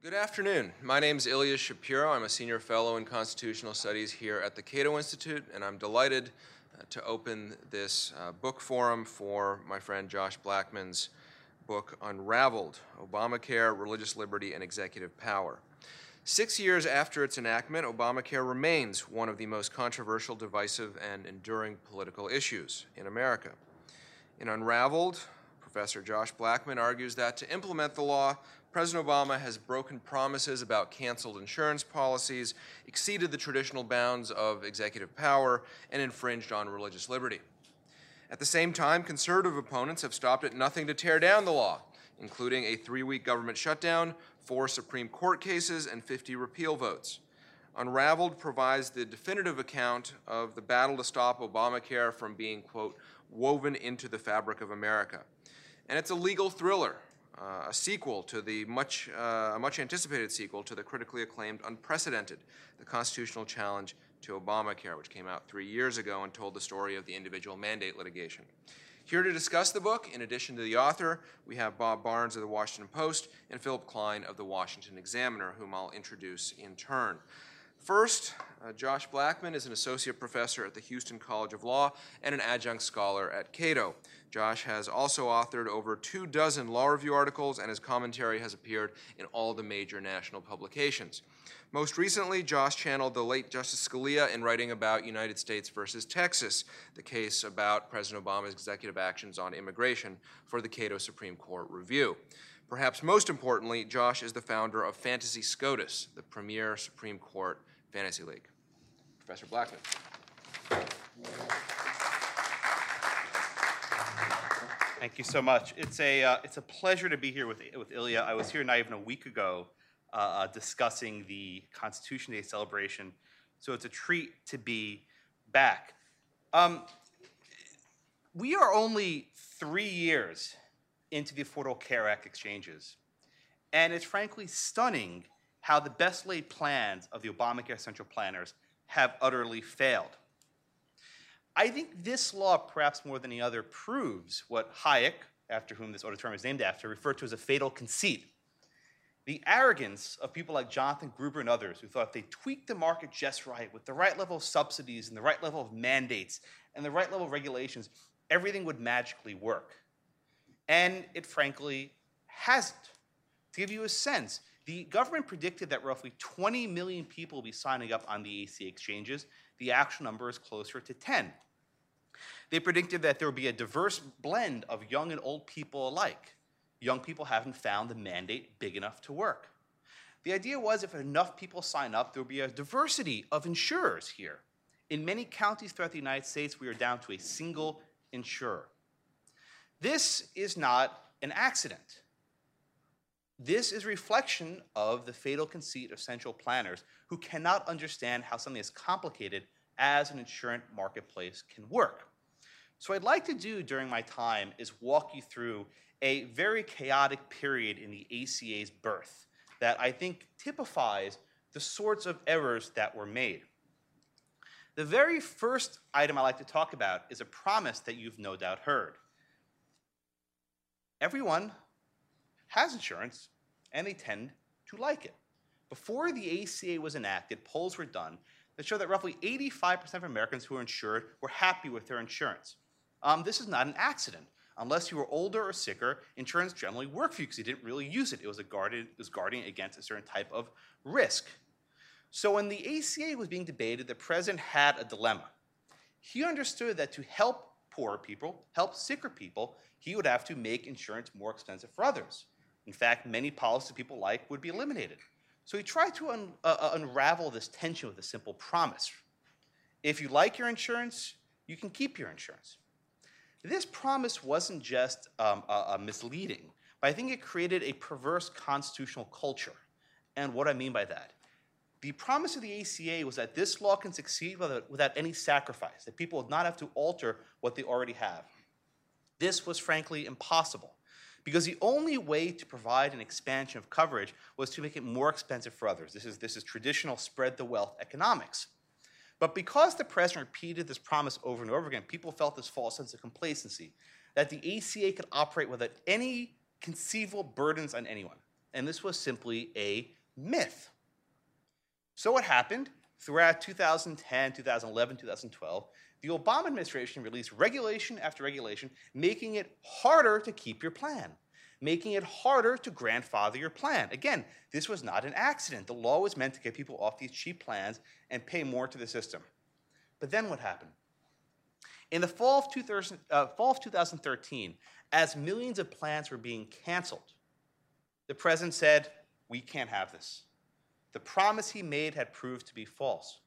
Good afternoon. My name is Ilya Shapiro. I'm a senior fellow in constitutional studies here at the Cato Institute, and I'm delighted uh, to open this uh, book forum for my friend Josh Blackman's book, Unraveled Obamacare, Religious Liberty, and Executive Power. Six years after its enactment, Obamacare remains one of the most controversial, divisive, and enduring political issues in America. In Unraveled, Professor Josh Blackman argues that to implement the law, President Obama has broken promises about canceled insurance policies, exceeded the traditional bounds of executive power, and infringed on religious liberty. At the same time, conservative opponents have stopped at nothing to tear down the law, including a three week government shutdown, four Supreme Court cases, and 50 repeal votes. Unraveled provides the definitive account of the battle to stop Obamacare from being, quote, woven into the fabric of America. And it's a legal thriller uh, a sequel to the much, uh, a much anticipated sequel to the critically acclaimed Unprecedented, the constitutional challenge to Obamacare, which came out three years ago and told the story of the individual mandate litigation. Here to discuss the book, in addition to the author, we have Bob Barnes of the Washington Post and Philip Klein of the Washington Examiner, whom I'll introduce in turn. First, uh, Josh Blackman is an associate professor at the Houston College of Law and an adjunct scholar at Cato. Josh has also authored over two dozen law review articles, and his commentary has appeared in all the major national publications. Most recently, Josh channeled the late Justice Scalia in writing about United States versus Texas, the case about President Obama's executive actions on immigration for the Cato Supreme Court review. Perhaps most importantly, Josh is the founder of Fantasy SCOTUS, the premier Supreme Court fantasy league. Professor Blackman. Thank you so much. It's a, uh, it's a pleasure to be here with, with Ilya. I was here not even a week ago uh, uh, discussing the Constitution Day celebration, so it's a treat to be back. Um, we are only three years into the Affordable Care Act exchanges, and it's frankly stunning how the best laid plans of the Obamacare central planners have utterly failed. I think this law, perhaps more than any other, proves what Hayek, after whom this auditorium is named after, referred to as a fatal conceit. The arrogance of people like Jonathan Gruber and others who thought if they tweaked the market just right, with the right level of subsidies and the right level of mandates and the right level of regulations, everything would magically work. And it frankly hasn't. To give you a sense, the government predicted that roughly 20 million people will be signing up on the ACA exchanges. The actual number is closer to 10. They predicted that there would be a diverse blend of young and old people alike. Young people haven't found the mandate big enough to work. The idea was if enough people sign up, there would be a diversity of insurers here. In many counties throughout the United States, we are down to a single insurer. This is not an accident. This is reflection of the fatal conceit of central planners who cannot understand how something as complicated as an insurance marketplace can work. So, what I'd like to do during my time is walk you through a very chaotic period in the ACA's birth that I think typifies the sorts of errors that were made. The very first item I like to talk about is a promise that you've no doubt heard. Everyone has insurance, and they tend to like it. Before the ACA was enacted, polls were done that showed that roughly 85% of Americans who were insured were happy with their insurance. Um, this is not an accident. Unless you were older or sicker, insurance generally worked for you because you didn't really use it. It was, a guarded, it was guarding against a certain type of risk. So when the ACA was being debated, the president had a dilemma. He understood that to help poorer people, help sicker people, he would have to make insurance more expensive for others. In fact, many policies people like would be eliminated. So he tried to un- uh, uh unravel this tension with a simple promise. If you like your insurance, you can keep your insurance. This promise wasn't just um, misleading, but I think it created a perverse constitutional culture. And what I mean by that? The promise of the ACA was that this law can succeed without, without any sacrifice, that people would not have to alter what they already have. This was frankly impossible because the only way to provide an expansion of coverage was to make it more expensive for others. This is, this is traditional spread the wealth economics. But because the president repeated this promise over and over again, people felt this false sense of complacency that the ACA could operate without any conceivable burdens on anyone. And this was simply a myth. So, what happened? Throughout 2010, 2011, 2012, the Obama administration released regulation after regulation, making it harder to keep your plan, making it harder to grandfather your plan. Again, this was not an accident. The law was meant to get people off these cheap plans and pay more to the system. But then what happened? In the fall of, 2000, uh, fall of 2013, as millions of plans were being canceled, the president said, We can't have this. The promise he made had proved to be false.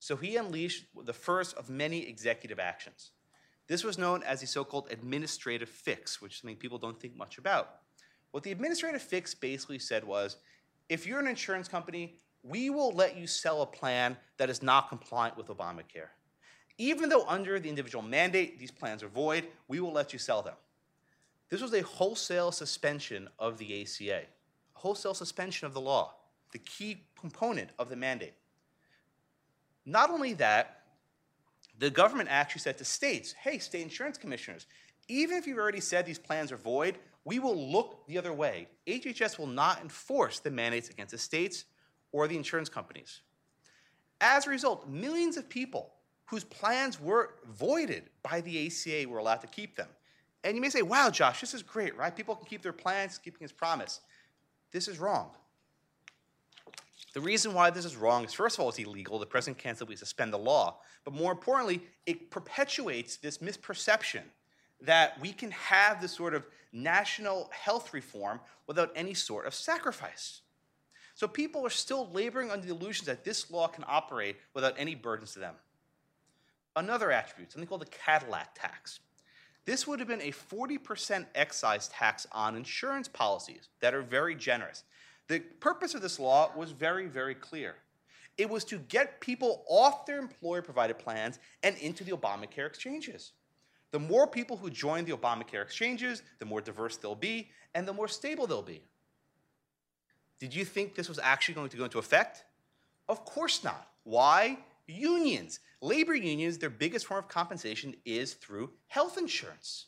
So he unleashed the first of many executive actions. This was known as the so called administrative fix, which is something people don't think much about. What the administrative fix basically said was if you're an insurance company, we will let you sell a plan that is not compliant with Obamacare. Even though under the individual mandate these plans are void, we will let you sell them. This was a wholesale suspension of the ACA, a wholesale suspension of the law, the key component of the mandate. Not only that, the government actually said to states, hey, state insurance commissioners, even if you've already said these plans are void, we will look the other way. HHS will not enforce the mandates against the states or the insurance companies. As a result, millions of people whose plans were voided by the ACA were allowed to keep them. And you may say, wow, Josh, this is great, right? People can keep their plans, keeping his promise. This is wrong. The reason why this is wrong is, first of all, it's illegal. The president can't simply suspend the law. But more importantly, it perpetuates this misperception that we can have this sort of national health reform without any sort of sacrifice. So people are still laboring under the illusion that this law can operate without any burdens to them. Another attribute, something called the Cadillac tax. This would have been a 40% excise tax on insurance policies that are very generous. The purpose of this law was very, very clear. It was to get people off their employer provided plans and into the Obamacare exchanges. The more people who join the Obamacare exchanges, the more diverse they'll be, and the more stable they'll be. Did you think this was actually going to go into effect? Of course not. Why? Unions. Labor unions, their biggest form of compensation is through health insurance.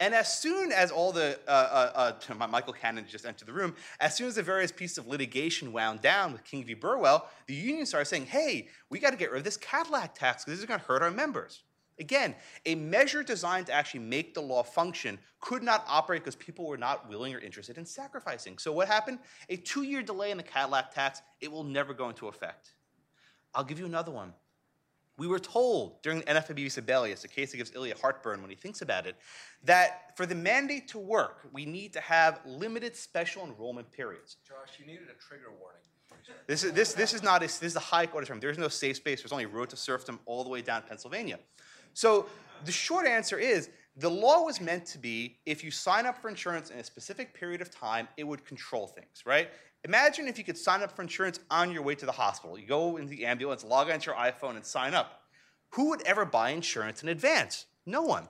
And as soon as all the, uh, uh, uh, Michael Cannon just entered the room, as soon as the various pieces of litigation wound down with King v. Burwell, the union started saying, hey, we got to get rid of this Cadillac tax because this is going to hurt our members. Again, a measure designed to actually make the law function could not operate because people were not willing or interested in sacrificing. So what happened? A two-year delay in the Cadillac tax, it will never go into effect. I'll give you another one. We were told during the NFIB Sebelius, a case that gives Ilya heartburn when he thinks about it, that for the mandate to work, we need to have limited special enrollment periods. Josh, you needed a trigger warning. This is, this, this is not a, this is a high court term. There's no safe space. There's only road to serfdom all the way down Pennsylvania. So the short answer is the law was meant to be if you sign up for insurance in a specific period of time, it would control things, right? Imagine if you could sign up for insurance on your way to the hospital. You go into the ambulance, log onto your iPhone, and sign up. Who would ever buy insurance in advance? No one.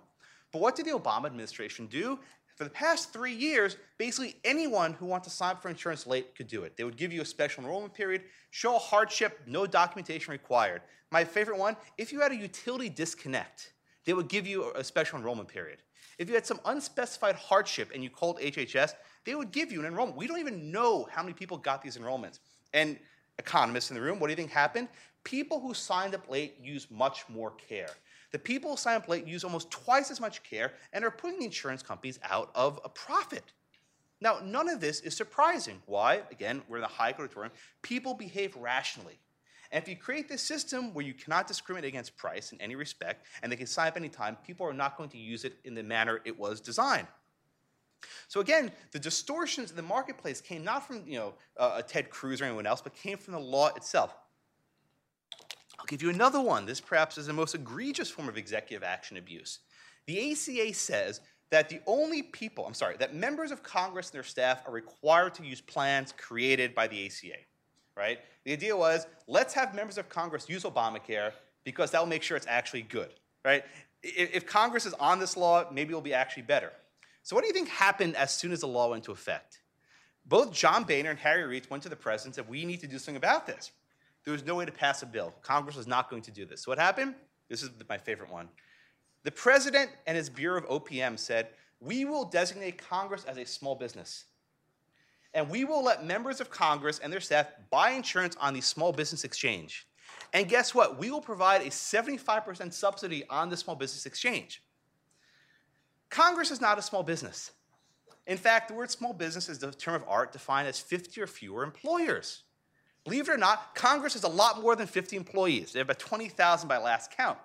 But what did the Obama administration do? For the past three years, basically anyone who wants to sign up for insurance late could do it. They would give you a special enrollment period, show a hardship, no documentation required. My favorite one if you had a utility disconnect, they would give you a special enrollment period. If you had some unspecified hardship and you called HHS, they would give you an enrollment. We don't even know how many people got these enrollments. And economists in the room, what do you think happened? People who signed up late use much more care. The people who sign up late use almost twice as much care and are putting the insurance companies out of a profit. Now, none of this is surprising. Why? Again, we're in the Hayek auditorium. People behave rationally. And if you create this system where you cannot discriminate against price in any respect, and they can sign up anytime, people are not going to use it in the manner it was designed. So again, the distortions in the marketplace came not from you know uh, Ted Cruz or anyone else, but came from the law itself. I'll give you another one. This perhaps is the most egregious form of executive action abuse. The ACA says that the only people, I'm sorry, that members of Congress and their staff are required to use plans created by the ACA, right? The idea was let's have members of Congress use Obamacare because that will make sure it's actually good, right? If Congress is on this law, maybe it'll be actually better. So, what do you think happened as soon as the law went into effect? Both John Boehner and Harry Reid went to the president and said, We need to do something about this. There was no way to pass a bill. Congress was not going to do this. So, what happened? This is my favorite one. The president and his Bureau of OPM said, We will designate Congress as a small business. and we will let members of Congress and their staff buy insurance on the small business exchange. And guess what? We will provide a 75% subsidy on the small business exchange. Congress is not a small business. In fact, the word small business is the term of art defined as 50 or fewer employers. Believe it or not, Congress has a lot more than 50 employees. They have about 20,000 by last count.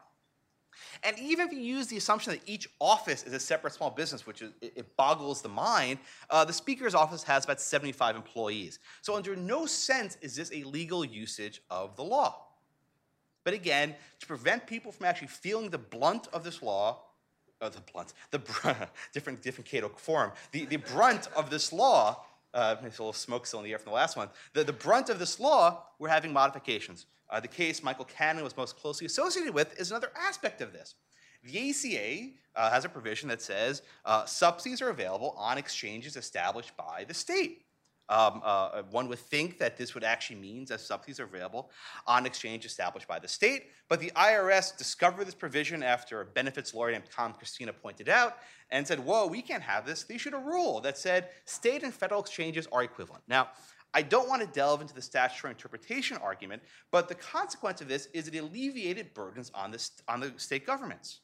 And even if you use the assumption that each office is a separate small business, which is, it, boggles the mind, uh, the Speaker's office has about 75 employees. So, under no sense is this a legal usage of the law. But again, to prevent people from actually feeling the blunt of this law, oh, the blunt, the br- different different Cato form, the, the brunt of this law, uh, there's a little smoke still in the air from the last one. The, the brunt of this law, we're having modifications. Uh, the case Michael Cannon was most closely associated with is another aspect of this. The ACA uh, has a provision that says uh, subsidies are available on exchanges established by the state. Um, uh, one would think that this would actually mean that subsidies are available on exchange established by the state, but the IRS discovered this provision after a benefits lawyer named Tom Christina pointed out and said, whoa, we can't have this. They issued a rule that said state and federal exchanges are equivalent. Now, I don't want to delve into the statutory interpretation argument, but the consequence of this is it alleviated burdens on the, on the state governments?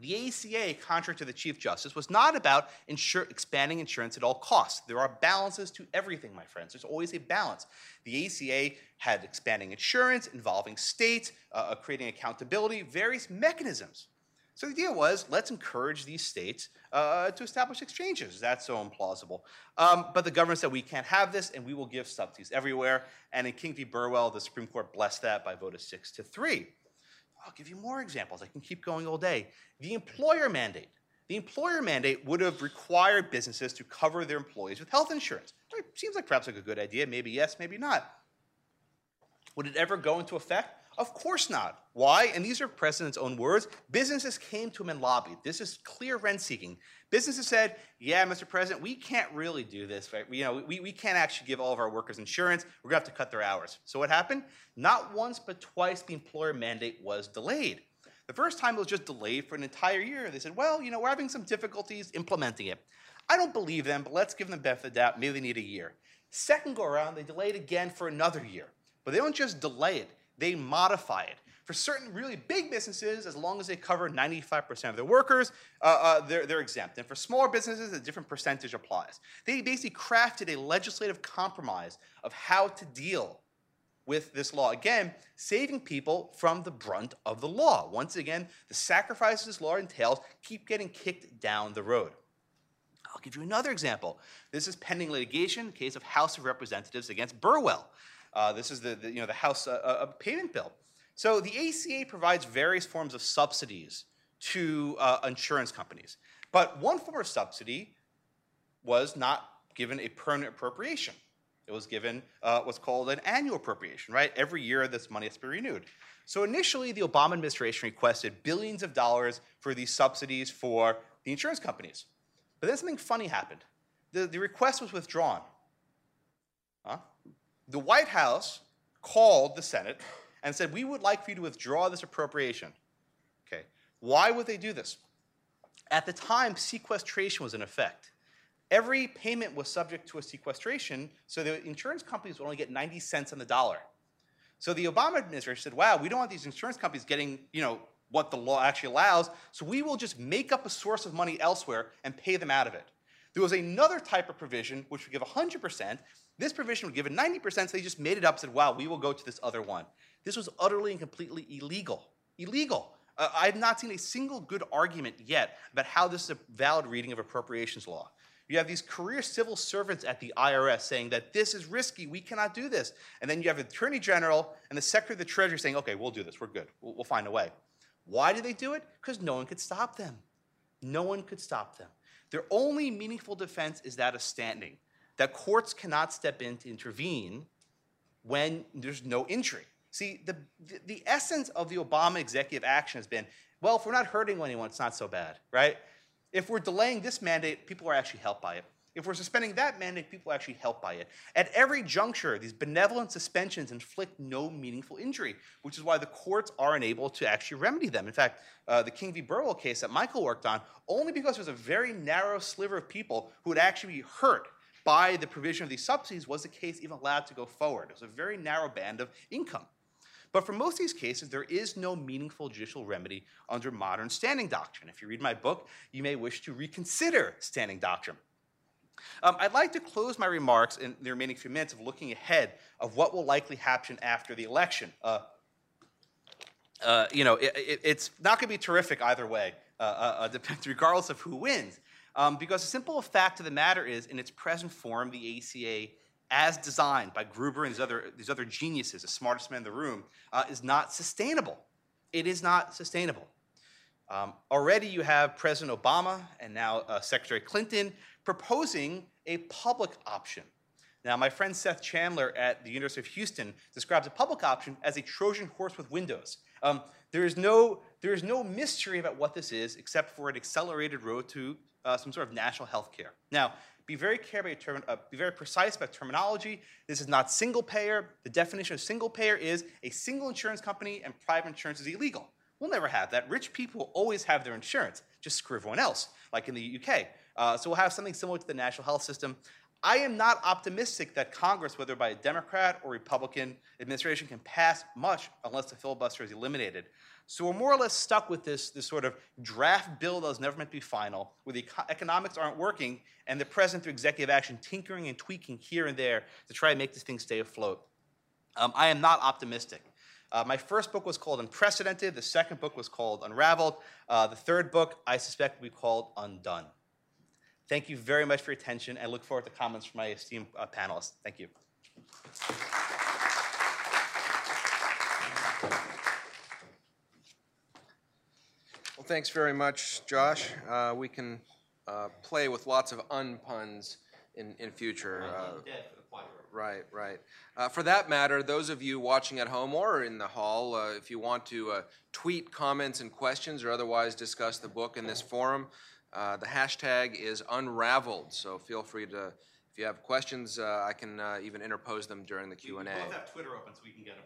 The ACA, contrary to the Chief Justice, was not about insur- expanding insurance at all costs. There are balances to everything, my friends. There's always a balance. The ACA had expanding insurance involving states, uh, uh, creating accountability, various mechanisms. So the idea was let's encourage these states uh, to establish exchanges. That's so implausible. Um, but the government said we can't have this, and we will give subsidies everywhere. And in King v. Burwell, the Supreme Court blessed that by vote of six to three. I'll give you more examples. I can keep going all day. The employer mandate. The employer mandate would have required businesses to cover their employees with health insurance. It seems like perhaps like a good idea. Maybe yes, maybe not. Would it ever go into effect? Of course not. Why? And these are President's own words. Businesses came to him and lobbied. This is clear rent seeking. Businesses said, yeah, Mr. President, we can't really do this. Right? You know, we, we can't actually give all of our workers insurance. We're going to have to cut their hours. So what happened? Not once, but twice the employer mandate was delayed. The first time it was just delayed for an entire year. They said, well, you know, we're having some difficulties implementing it. I don't believe them, but let's give them the benefit of the doubt. Maybe they need a year. Second go around, they delayed again for another year. But they don't just delay it, they modify it. For certain really big businesses, as long as they cover 95% of their workers, uh, uh, they're, they're exempt. And for smaller businesses, a different percentage applies. They basically crafted a legislative compromise of how to deal with this law. Again, saving people from the brunt of the law. Once again, the sacrifices this law entails keep getting kicked down the road. I'll give you another example. This is pending litigation, case of House of Representatives against Burwell. Uh, this is the, the, you know, the House uh, uh, payment bill. So the ACA provides various forms of subsidies to insurance companies. But one form of subsidy was not given a permanent appropriation. It was given uh, what's called an annual appropriation, right? Every year this money has to be renewed. So initially, the Obama administration requested billions of dollars for these subsidies for the insurance companies. But then something funny happened. The, the request was withdrawn. Huh? The White House called the Senate and said, We would like for you to withdraw this appropriation. Okay. Why would they do this? At the time, sequestration was in effect. Every payment was subject to a sequestration, so the insurance companies would only get 90 cents on the dollar. So the Obama administration said, wow, we don't want these insurance companies getting, you know, what the law actually allows, so we will just make up a source of money elsewhere and pay them out of it. There was another type of provision which would give 100%, this provision would give it 90%, so they just made it up and said, wow, we will go to this other one. This was utterly and completely illegal. Illegal. Uh, I have not seen a single good argument yet about how this is a valid reading of appropriations law. You have these career civil servants at the IRS saying that this is risky, we cannot do this. And then you have the Attorney General and the Secretary of the Treasury saying, okay, we'll do this, we're good, we'll, we'll find a way. Why did they do it? Because no one could stop them. No one could stop them. Their only meaningful defense is that of standing that courts cannot step in to intervene when there's no injury. See, the, the essence of the Obama executive action has been well, if we're not hurting anyone, it's not so bad, right? If we're delaying this mandate, people are actually helped by it. If we're suspending that mandate, people are actually helped by it. At every juncture, these benevolent suspensions inflict no meaningful injury, which is why the courts are unable to actually remedy them. In fact, uh, the King v. Burwell case that Michael worked on, only because there's a very narrow sliver of people who would actually be hurt by the provision of these subsidies was the case even allowed to go forward. It was a very narrow band of income. But for most of these cases, there is no meaningful judicial remedy under modern standing doctrine. If you read my book, you may wish to reconsider standing doctrine. Um, I'd like to close my remarks in the remaining few minutes of looking ahead of what will likely happen after the election. Uh, uh, you know, it, it, it's not going to be terrific either way, uh, uh, uh regardless of who wins. Um, because the simple fact of the matter is, in its present form, the ACA, as designed by Gruber and these other, these other geniuses, the smartest men in the room, uh, is not sustainable. It is not sustainable. Um, already you have President Obama and now uh, Secretary Clinton proposing a public option. Now, my friend Seth Chandler at the University of Houston describes a public option as a Trojan horse with windows. Um, there, is no, there is no mystery about what this is except for an accelerated road to uh, some sort of national health care. Now, be very careful, uh, be very precise about terminology. This is not single payer. The definition of single payer is a single insurance company and private insurance is illegal. We'll never have that. Rich people always have their insurance, just screw everyone else, like in the UK. Uh, so we'll have something similar to the national health system. I am not optimistic that Congress, whether by a Democrat or Republican administration, can pass much unless the filibuster is eliminated. So we're more or less stuck with this, this sort of draft bill that was never meant to be final, where the economics aren't working, and the president, through executive action, tinkering and tweaking here and there to try and make this thing stay afloat. Um, I am not optimistic. Uh, my first book was called Unprecedented. The second book was called Unraveled. Uh, the third book, I suspect, will be called Undone. Thank you very much for your attention. I look forward to comments from my esteemed uh, panelists. Thank you. Thanks very much, Josh. Uh, we can uh, play with lots of unpuns in, in future. Uh, right, right. Uh, for that matter, those of you watching at home or in the hall, uh, if you want to uh, tweet comments and questions or otherwise discuss the book in this forum, the hashtag is unraveled. So feel free to, if you have questions, I can even interpose them during the Q&A. We both have Twitter open so we can get them.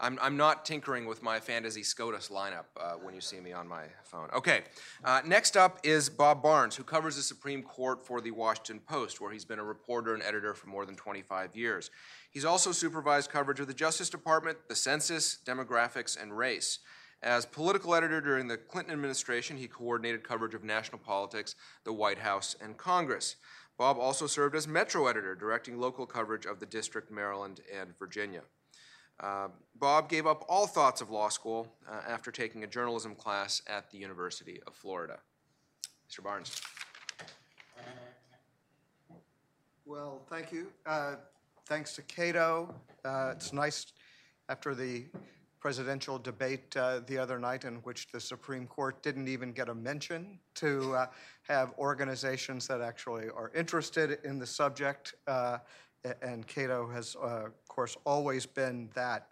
I'm, I'm not tinkering with my fantasy SCOTUS lineup uh, when you see me on my phone. Okay, uh, next up is Bob Barnes, who covers the Supreme Court for the Washington Post, where he's been a reporter and editor for more than 25 years. He's also supervised coverage of the Justice Department, the census, demographics, and race. As political editor during the Clinton administration, he coordinated coverage of national politics, the White House, and Congress. Bob also served as Metro editor, directing local coverage of the District, Maryland, and Virginia. Uh, Bob gave up all thoughts of law school uh, after taking a journalism class at the University of Florida. Mr. Barnes. Well, thank you. Uh, thanks to Cato. Uh, it's nice after the presidential debate uh, the other night in which the Supreme Court didn't even get a mention to uh, have organizations that actually are interested in the subject and Cato has, uh, of course, always been that.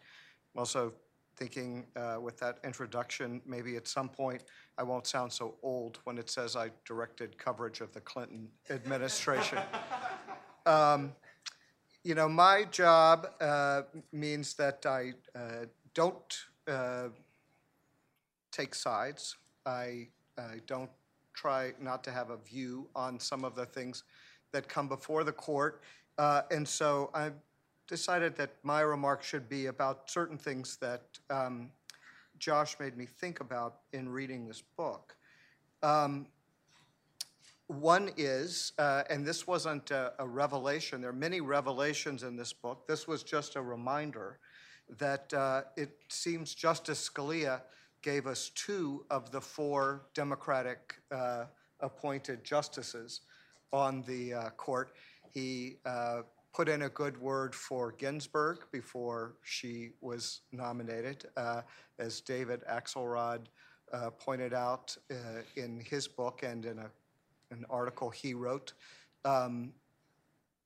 I'm also thinking uh, with that introduction, maybe at some point I won't sound so old when it says I directed coverage of the Clinton administration. um, you know, my job uh, means that I uh, don't uh, take sides. I, I don't try not to have a view on some of the things that come before the court. Uh, and so I decided that my remarks should be about certain things that um, Josh made me think about in reading this book. Um, one is, uh, and this wasn't a, a, revelation, there are many revelations in this book. This was just a reminder that uh, it seems Justice Scalia gave us two of the four Democratic uh, appointed justices on the uh, court. He uh, put in a good word for Ginsburg before she was nominated. Uh, as David Axelrod uh, pointed out uh, in his book and in a, an article he wrote, um,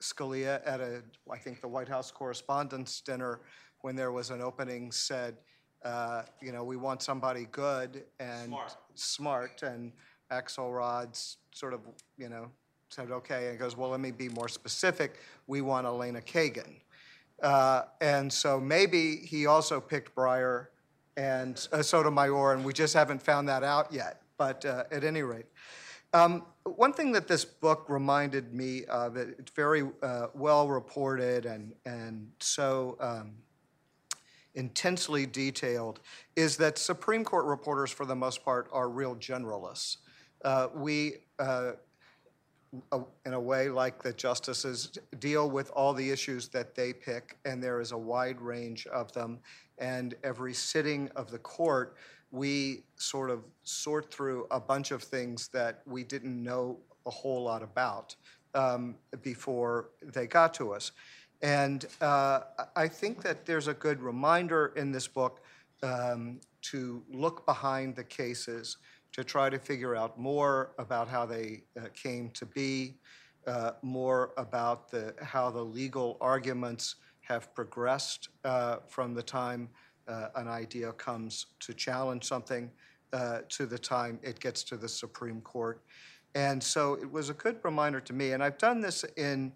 Scalia at a, I think the White House Correspondents' Dinner, when there was an opening, said, uh, you know, we want somebody good and smart, smart and Axelrod's sort of, you know, said, okay, and goes, well, let me be more specific. We want Elena Kagan. Uh, and so maybe he also picked Breyer and uh, Sotomayor, and we just haven't found that out yet. But uh, at any rate, Um, one thing that this book reminded me of, it's very uh, well reported and, and so um, intensely detailed, is that Supreme Court reporters, for the most part, are real generalists. Uh, we, uh, in a way, like the justices, deal with all the issues that they pick, and there is a wide range of them. And every sitting of the court, we sort of sort through a bunch of things that we didn't know a whole lot about um, before they got to us. And uh, I think that there's a good reminder in this book um, to look behind the cases, to try to figure out more about how they uh, came to be, uh, more about the, how the legal arguments have progressed uh, from the time uh, an idea comes to challenge something uh, to the time it gets to the Supreme Court. And so it was a good reminder to me, and I've done this in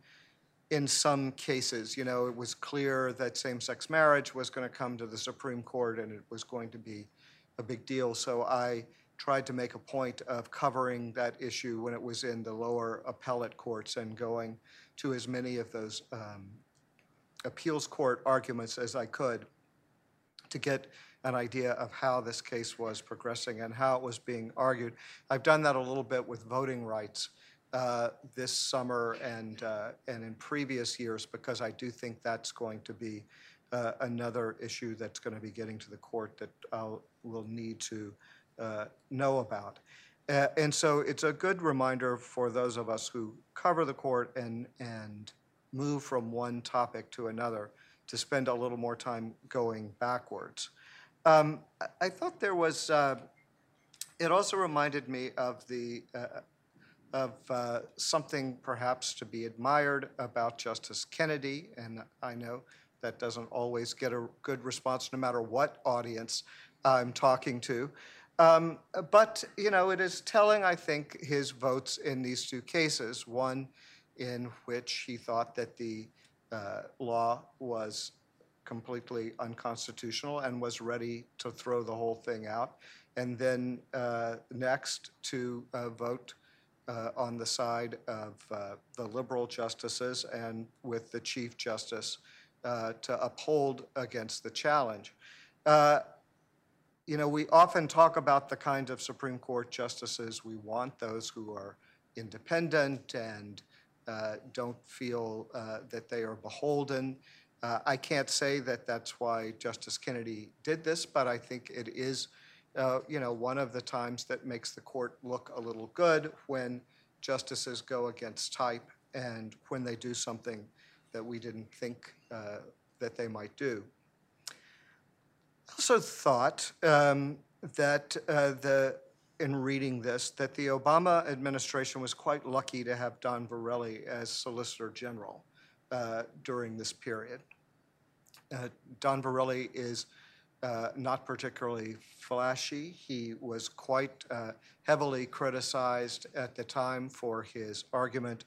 in some cases, you know, it was clear that same-sex marriage was going to come to the Supreme Court and it was going to be a big deal. So I tried to make a point of covering that issue when it was in the lower appellate courts and going to as many of those um, appeals court arguments as I could to get an idea of how this case was progressing and how it was being argued. I've done that a little bit with voting rights uh, this summer and, uh, and in previous years because I do think that's going to be uh, another issue that's going to be getting to the court that I'll, will need to uh, know about. Uh, And so it's a good reminder for those of us who cover the court and, and move from one topic to another to spend a little more time going backwards. Um, I- thought there was, uh, it also reminded me of the, uh, of uh, something perhaps to be admired about Justice Kennedy, and I know that doesn't always get a good response no matter what audience I'm talking to. Um, But, you know, it is telling, I think, his votes in these two cases, one in which he thought that the uh, law was completely unconstitutional and was ready to throw the whole thing out. And then uh, next to uh, vote uh, on the side of uh, the liberal justices and with the Chief Justice uh, to uphold against the challenge. Uh, You know, we often talk about the kind of Supreme Court justices we want, those who are independent and uh, don't feel uh, that they are beholden. Uh, I can't say that that's why Justice Kennedy did this, but I think it is, uh, you know, one of the times that makes the court look a little good when justices go against type and when they do something that we didn't think uh, that they might do. I also thought um, that uh, the, in reading this, that the Obama administration was quite lucky to have Don Verrilli as Solicitor General uh, during this period. Uh, Don Verrilli is uh, not particularly flashy. He was quite uh, heavily criticized at the time for his argument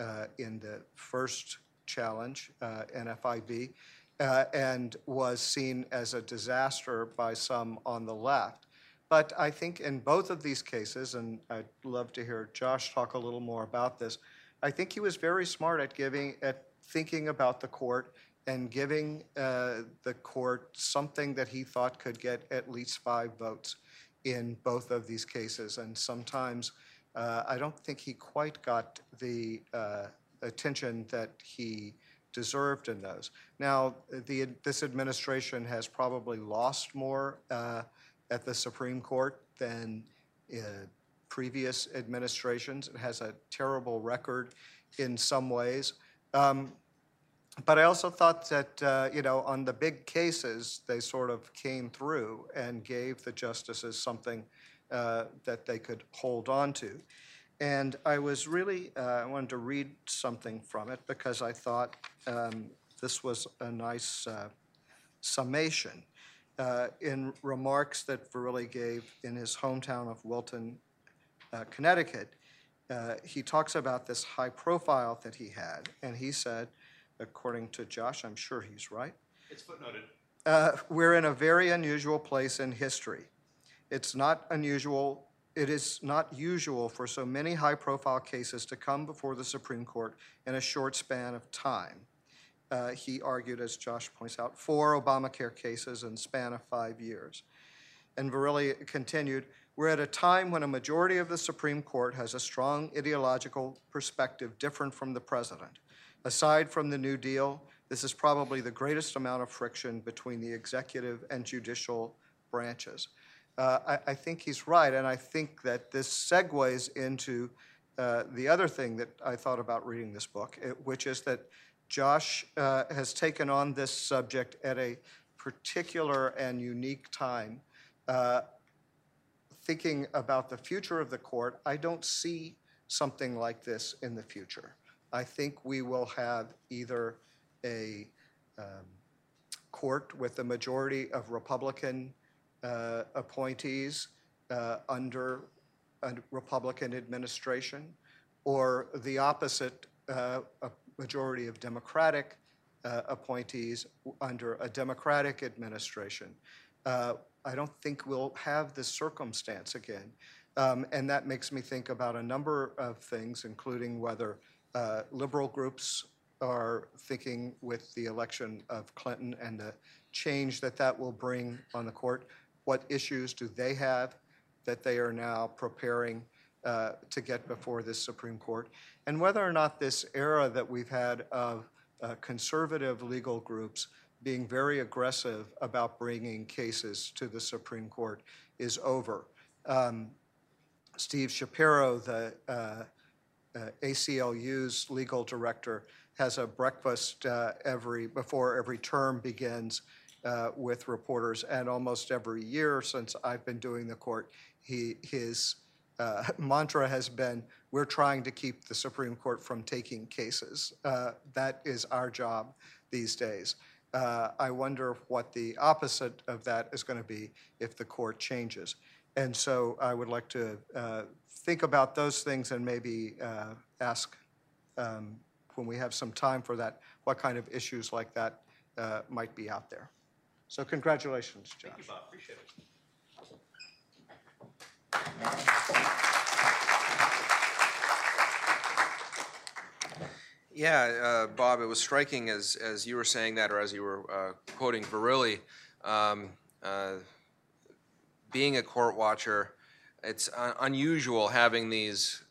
uh, in the first challenge, uh, NFIB, uh, and was seen as a disaster by some on the left. But I think in both of these cases, and I'd love to hear Josh talk a little more about this, I think he was very smart at giving, at thinking about the court and giving uh, the court something that he thought could get at least five votes in both of these cases. And sometimes uh, I don't think he quite got the uh, attention that he deserved in those. Now, the, this administration has probably lost more uh, at the Supreme Court than uh, previous administrations. It has a terrible record in some ways. Um, but I also thought that, uh, you know, on the big cases, they sort of came through and gave the justices something uh, that they could hold on to. And I was really, uh, I wanted to read something from it because I thought um, this was a nice uh, summation. Uh, in remarks that Verrilli gave in his hometown of Wilton, uh, Connecticut, uh, he talks about this high profile that he had, and he said, according to Josh, I'm sure he's right, It's footnoted. uh, we're in a very unusual place in history. It's not unusual it is not usual for so many high-profile cases to come before the Supreme Court in a short span of time. Uh, he argued, as Josh points out, four Obamacare cases in span of five years. And Verrilli continued, we're at a time when a majority of the Supreme Court has a strong ideological perspective different from the president. Aside from the New Deal, this is probably the greatest amount of friction between the executive and judicial branches. Uh, I, I, think he's right, and I think that this segues into uh, the other thing that I thought about reading this book, it, which is that Josh uh, has taken on this subject at a particular and unique time. Uh, thinking about the future of the court, I don't see something like this in the future. I think we will have either a um, court with a majority of Republican uh, appointees uh, under a Republican administration, or the opposite, uh, a majority of Democratic uh, appointees under a Democratic administration. Uh, I don't think we'll have this circumstance again. Um, and that makes me think about a number of things, including whether uh, liberal groups are thinking with the election of Clinton and the change that that will bring on the court. What issues do they have that they are now preparing uh, to get before this Supreme Court? And whether or not this era that we've had of uh, conservative legal groups being very aggressive about bringing cases to the Supreme Court is over. Um, Steve Shapiro, the uh, uh, ACLU's legal director, has a breakfast uh, every before every term begins uh, with reporters, and almost every year since I've been doing the court, he his uh, mantra has been, "We're trying to keep the Supreme Court from taking cases." Uh, that is our job these days. Uh, I wonder what the opposite of that is going to be if the court changes. And so I would like to uh, think about those things and maybe uh, ask um, when we have some time for that, what kind of issues like that uh, might be out there. So congratulations, Josh. Thank you, Bob. Appreciate it. Yeah, uh, Bob, it was striking as, as you were saying that, or as you were uh, quoting Verrilli, um, uh, being a court watcher, it's un- unusual having these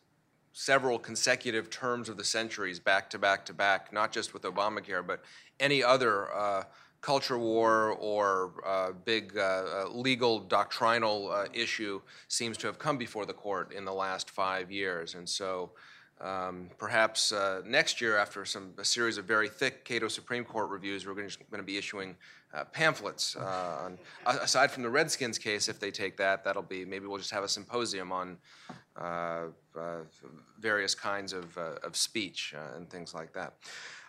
several consecutive terms of the centuries back to back to back, not just with Obamacare, but any other uh, culture war or uh, big uh, uh, legal doctrinal uh, issue seems to have come before the court in the last five years. And so um, perhaps uh, next year, after some a series of very thick Cato Supreme Court reviews, we're going to be issuing uh, pamphlets. Uh, on, aside from the Redskins case, if they take that, that'll be maybe we'll just have a symposium on uh, various kinds of, of speech and things like that.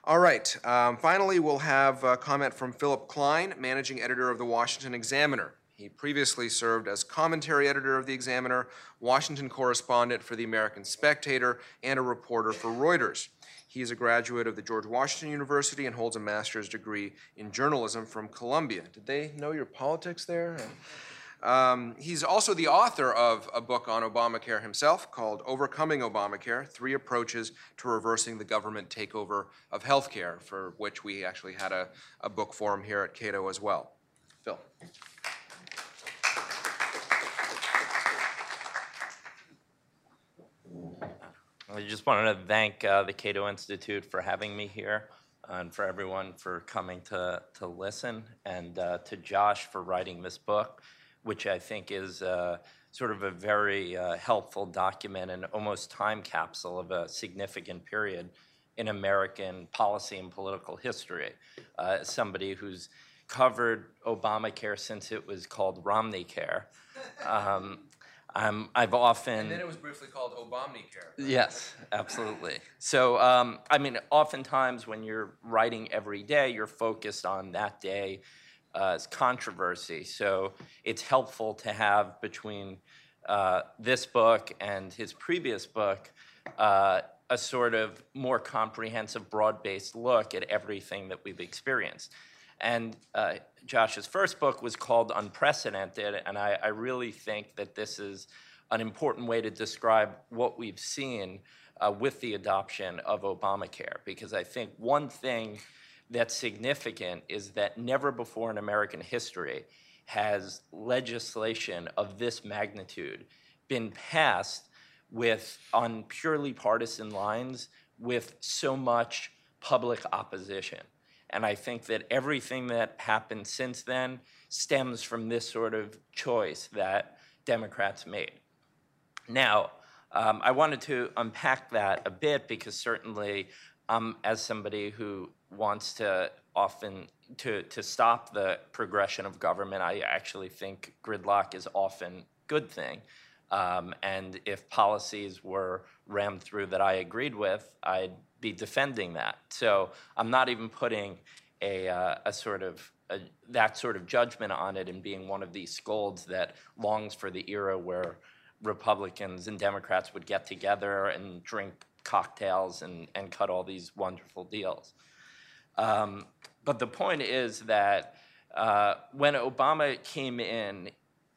All right. Um, finally, we'll have a comment from Philip Klein, managing editor of the Washington Examiner. He previously served as commentary editor of the Examiner, Washington correspondent for the American Spectator, and a reporter for Reuters. He is a graduate of the George Washington University and holds a master's degree in journalism from Columbia. Did they know your politics there? Um, he's also the author of a book on Obamacare himself called Overcoming Obamacare Three Approaches to Reversing the Government Takeover of Healthcare, for which we actually had a, a book forum here at Cato as well. Phil. I just wanted to thank uh, the Cato Institute for having me here and for everyone for coming to, to listen, and uh, to Josh for writing this book, which I think is uh, sort of a very uh, helpful document and almost time capsule of a significant period in American policy and political history. Uh, somebody who's covered Obamacare since it was called Romney Care. Um, um, I've often. And then it was briefly called Obamacare. Yes, absolutely. So, um, I mean, oftentimes when you're writing every day, you're focused on that day uh, controversy. So it's helpful to have between uh, this book and his previous book uh, a sort of more comprehensive, broad based look at everything that we've experienced. And uh, Josh's first book was called Unprecedented, and I, I, really think that this is an important way to describe what we've seen uh, with the adoption of Obamacare, because I think one thing that's significant is that never before in American history has legislation of this magnitude been passed with on purely partisan lines with so much public opposition. And I think that everything that happened since then stems from this sort of choice that Democrats made. Now, um, I wanted to unpack that a bit because certainly, um, as somebody who wants to often to, to stop the progression of government, I actually think gridlock is often good thing. Um, and if policies were rammed through that I agreed with, I'd be defending that. So I'm not even putting a, uh, a sort of a, that sort of judgment on it and being one of these scolds that longs for the era where Republicans and Democrats would get together and drink cocktails and, and cut all these wonderful deals. Um, but the point is that uh, when Obama came in,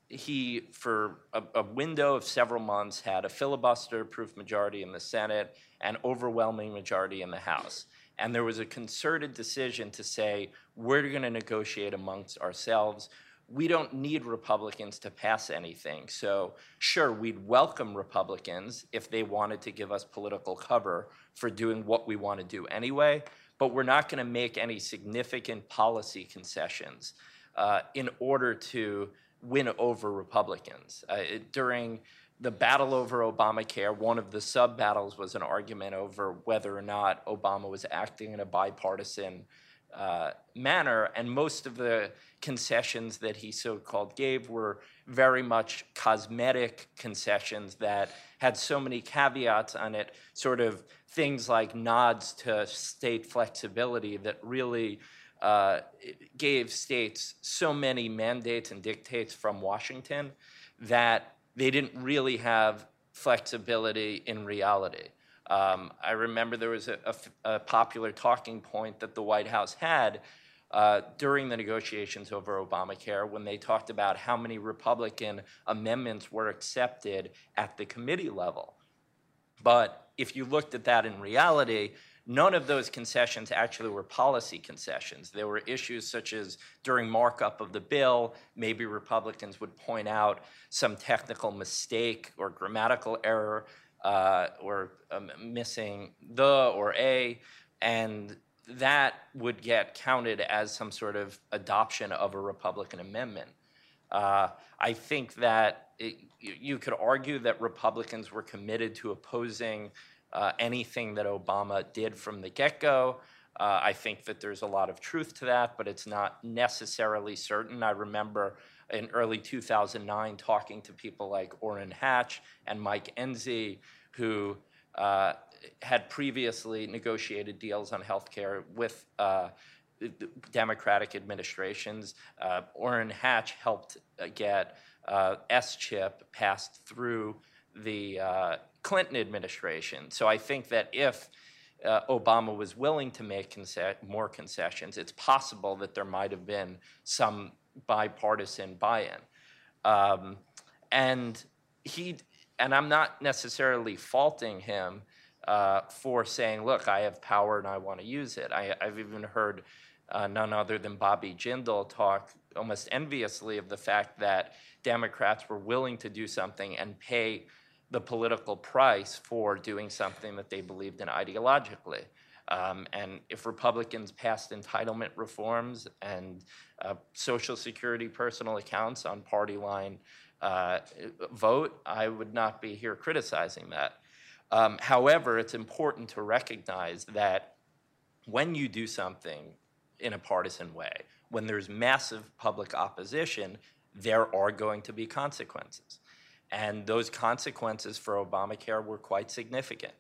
he, for a, a, window of several months, had a filibuster proof majority in the Senate and overwhelming majority in the House. And there was a concerted decision to say, we're going to negotiate amongst ourselves. We don't need Republicans to pass anything. So, sure, we'd welcome Republicans if they wanted to give us political cover for doing what we want to do anyway, but we're not going to make any significant policy concessions uh, in order to win over Republicans. Uh, it, during the battle over Obamacare, one of the sub battles was an argument over whether or not Obama was acting in a bipartisan uh, manner, and most of the concessions that he so called gave were very much cosmetic concessions that had so many caveats on it, sort of things like nods to state flexibility that really uh, gave states so many mandates and dictates from Washington that they didn't really have flexibility in reality. Um, I remember there was a, a, a, popular talking point that the White House had uh, during the negotiations over Obamacare when they talked about how many Republican amendments were accepted at the committee level. But if you looked at that in reality, None of those concessions actually were policy concessions. There were issues such as during markup of the bill, maybe Republicans would point out some technical mistake or grammatical error uh, or um, missing the or a, and that would get counted as some sort of adoption of a Republican amendment. Uh, I think that it, you could argue that Republicans were committed to opposing uh, anything that Obama did from the get go. Uh, I think that there's a lot of truth to that, but it's not necessarily certain. I remember in early 2009 talking to people like Orrin Hatch and Mike Enzi, who uh, had previously negotiated deals on health care with uh, Democratic administrations. Uh, Orrin Hatch helped uh, get uh, SCHIP passed through the uh, Clinton administration. So I think that if uh, Obama was willing to make conce- more concessions, it's possible that there might have been some bipartisan buy-in. Um, and he, and I'm not necessarily faulting him uh, for saying, "Look, I have power and I want to use it." I, have even heard uh, none other than Bobby Jindal talk almost enviously of the fact that Democrats were willing to do something and pay the political price for doing something that they believed in ideologically. Um, and if Republicans passed entitlement reforms and uh, Social Security personal accounts on party line uh, vote, I would not be here criticizing that. Um, however, it's important to recognize that when you do something in a partisan way, when there's massive public opposition, there are going to be consequences. And those consequences for Obamacare were quite significant.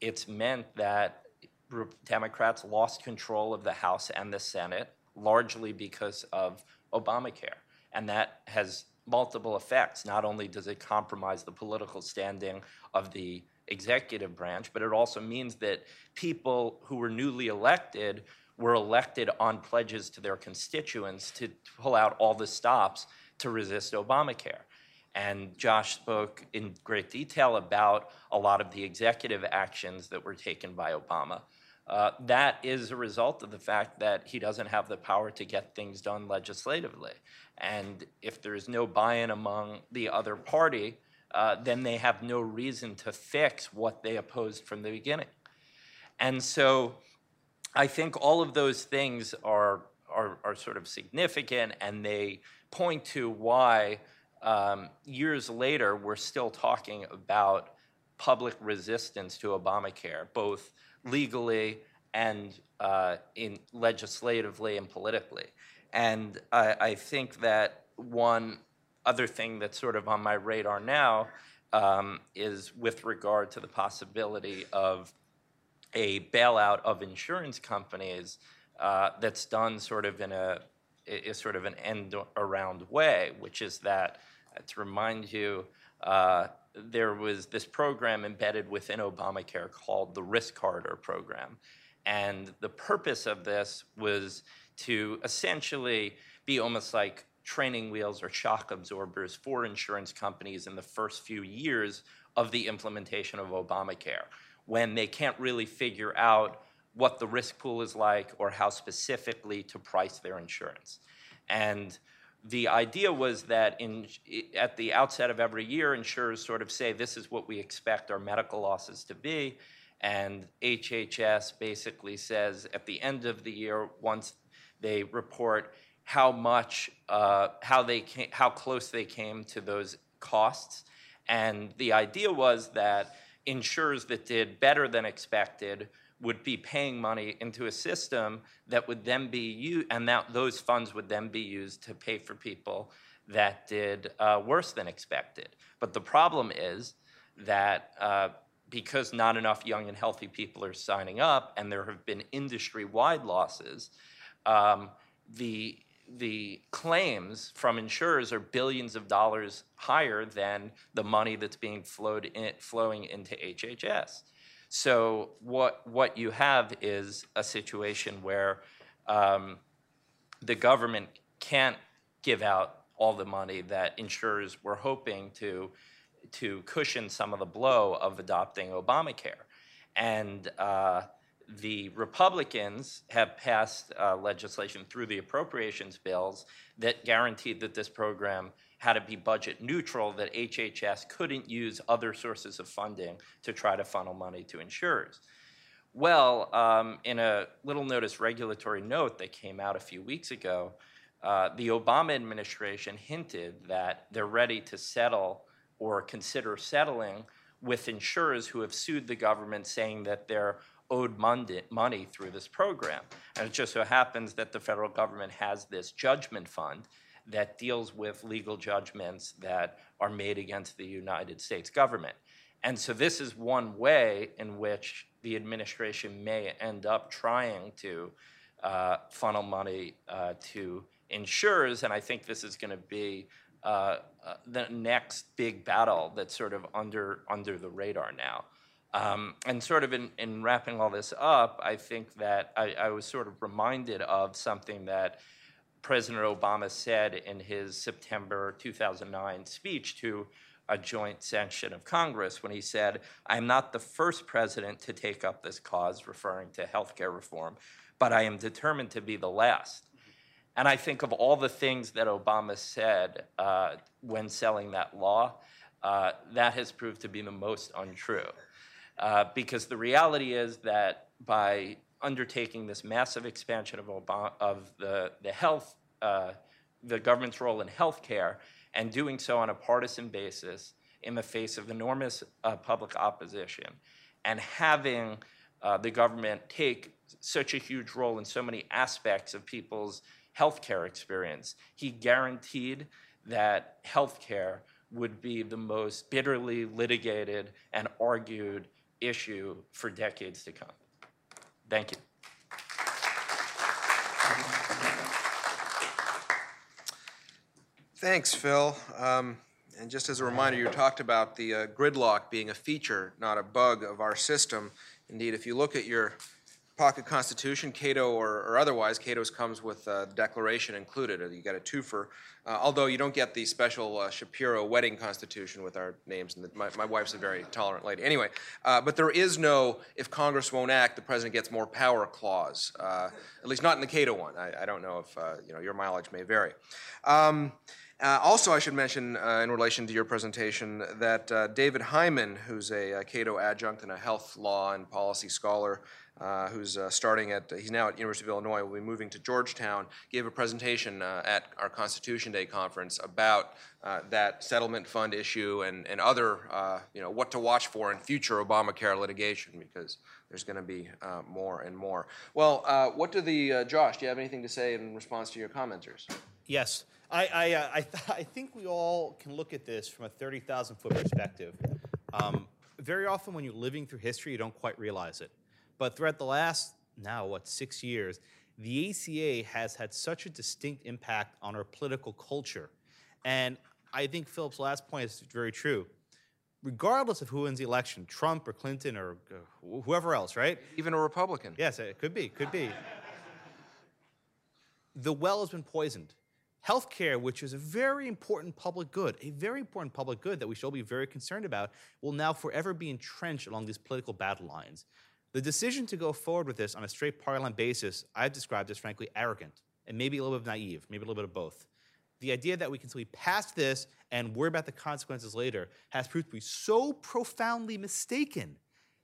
It's meant that Democrats lost control of the House and the Senate, largely because of Obamacare. And that has multiple effects. Not only does it compromise the political standing of the executive branch, but it also means that people who were newly elected were elected on pledges to their constituents to pull out all the stops to resist Obamacare. And Josh spoke in great detail about a lot of the executive actions that were taken by Obama. Uh, that is a result of the fact that he doesn't have the power to get things done legislatively. And if there's no buy in among the other party, uh, then they have no reason to fix what they opposed from the beginning. And so I think all of those things are, are, are sort of significant and they point to why um, years later we're still talking about public resistance to Obamacare, both legally and uh, in legislatively and politically. And I, I think that one other thing that's sort of on my radar now um, is with regard to the possibility of a bailout of insurance companies uh, that's done sort of in a is sort of an end around way, which is that uh, to remind you, uh, there was this program embedded within Obamacare called the Risk Corridor Program, and the purpose of this was to essentially be almost like training wheels or shock absorbers for insurance companies in the first few years of the implementation of Obamacare when they can't really figure out what the risk pool is like or how specifically to price their insurance. And the idea was that in, at the outset of every year, insurers sort of say, this is what we expect our medical losses to be. And HHS basically says at the end of the year, once they report how much, uh, how, they came, how close they came to those costs. And the idea was that insurers that did better than expected would be paying money into a system that would then be used, and that those funds would then be used to pay for people that did uh, worse than expected. But the problem is that uh, because not enough young and healthy people are signing up, and there have been industry-wide losses, um, the the claims from insurers are billions of dollars higher than the money that's being flowed in, flowing into HHS. So what what you have is a situation where um, the government can't give out all the money that insurers were hoping to to cushion some of the blow of adopting Obamacare, and uh, the Republicans have passed uh, legislation through the appropriations bills that guaranteed that this program had to be budget neutral, that HHS couldn't use other sources of funding to try to funnel money to insurers. Well, um, in a little notice regulatory note that came out a few weeks ago, uh, the Obama administration hinted that they're ready to settle or consider settling with insurers who have sued the government saying that they're owed money through this program. And it just so happens that the federal government has this judgment fund that deals with legal judgments that are made against the United States government. And so this is one way in which the administration may end up trying to uh, funnel money uh, to insurers. And I think this is going to be uh, uh, the next big battle that's sort of under, under the radar now. Um, and sort of in, in wrapping all this up, I think that I, I was sort of reminded of something that President Obama said in his September 2009 speech to a joint session of Congress when he said, I'm not the first president to take up this cause, referring to health care reform, but I am determined to be the last. And I think of all the things that Obama said uh, when selling that law, uh, that has proved to be the most untrue. Uh, because the reality is that by undertaking this massive expansion of, of the, the health, uh, the government's role in healthcare, and doing so on a partisan basis in the face of enormous uh, public opposition, and having uh, the government take such a huge role in so many aspects of people's healthcare experience, he guaranteed that healthcare would be the most bitterly litigated and argued issue for decades to come. Thank you. Thanks, Phil. Um, and just as a reminder, you talked about the uh, gridlock being a feature, not a bug of our system. Indeed, if you look at your pocket constitution, Cato or, or otherwise. Cato's comes with a declaration included, or you get a twofer. Uh, although you don't get the special uh, Shapiro wedding constitution with our names. And my, my wife's a very tolerant lady. Anyway, uh, but there is no if Congress won't act, the president gets more power clause. Uh, at least not in the Cato one. I, I don't know if uh, you know your mileage may vary. Um, uh, also, I should mention uh, in relation to your presentation that uh, David Hyman, who's a, uh Cato adjunct and a health law and policy scholar, uh, who's uh, starting at, he's now at University of Illinois, will be moving to Georgetown, gave a presentation uh, at our Constitution Day conference about uh, that settlement fund issue and, and other, uh, you know, what to watch for in future Obamacare litigation, because there's going to be uh, more and more. Well, what do the, Josh, do you have anything to say in response to your commenters? Yes, I, I, I, th- I think we all can look at this from a 30,000 foot perspective. Um, very often, when you're living through history, you don't quite realize it. But throughout the last, now what, six years, the ACA has had such a distinct impact on our political culture. And I think Philip's last point is very true. Regardless of who wins the election, Trump or Clinton or uh, whoever else, right? Even a Republican? Yes, it could be, could be. the well has been poisoned. Healthcare, which is a very important public good, a very important public good that we should all be very concerned about, will now forever be entrenched along these political battle lines. The decision to go forward with this on a straight party line basis, I've described as frankly arrogant and maybe a little bit naive, maybe a little bit of both. The idea that we can simply pass this and worry about the consequences later has proved to be so profoundly mistaken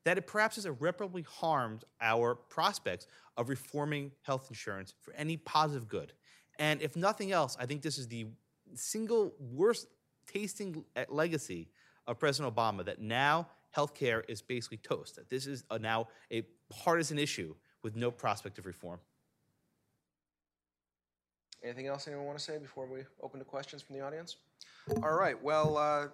that it perhaps has irreparably harmed our prospects of reforming health insurance for any positive good. And if nothing else, I think this is the single worst tasting legacy of President Obama that now healthcare is basically toast, that this is a, now a partisan issue with no prospect of reform. Anything else anyone want to say before we open to questions from the audience? All right, well, uh,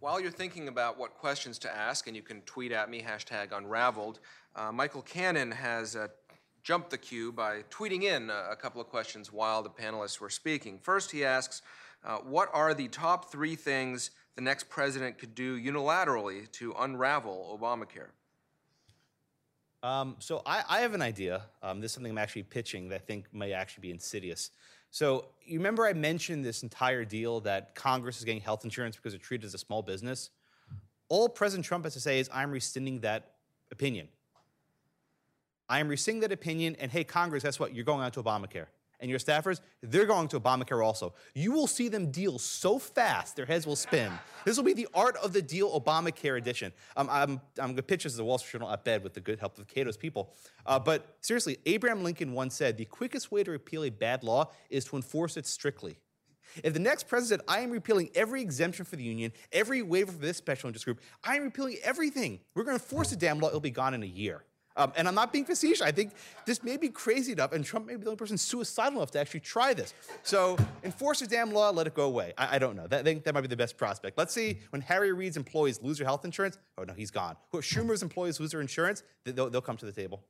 while you're thinking about what questions to ask, and you can tweet at me, hashtag unraveled, uh, Michael Cannon has uh, jumped the queue by tweeting in a, couple of questions while the panelists were speaking. First, he asks, uh, what are the top three things the next president could do unilaterally to unravel Obamacare? Um, so I, I have an idea. Um, this is something I'm actually pitching that I think may actually be insidious. So you remember I mentioned this entire deal that Congress is getting health insurance because it's treated as a small business? All President Trump has to say is, I'm rescinding that opinion. I am rescinding that opinion, and hey, Congress, guess what? You're going on to Obamacare. And your staffers, they're going to Obamacare also. You will see them deal so fast, their heads will spin. This will be the art of the deal Obamacare edition. Um, I'm, I'm going to pitch this as the Wall Street Journal op ed with the good help of Cato's people. Uh, but seriously, Abraham Lincoln once said the quickest way to repeal a bad law is to enforce it strictly. If the next president I am repealing every exemption for the union, every waiver for this special interest group, I am repealing everything. We're going to enforce the damn law, it'll be gone in a year. Um, and I'm not being facetious. I think this may be crazy enough, and Trump may be the only person suicidal enough to actually try this. So enforce the damn law, let it go away. I, I don't know. That, I think that might be the best prospect. Let's see when Harry Reid's employees lose their health insurance. Oh no, he's gone. Schumer's employees lose their insurance, they'll, they'll come to the table.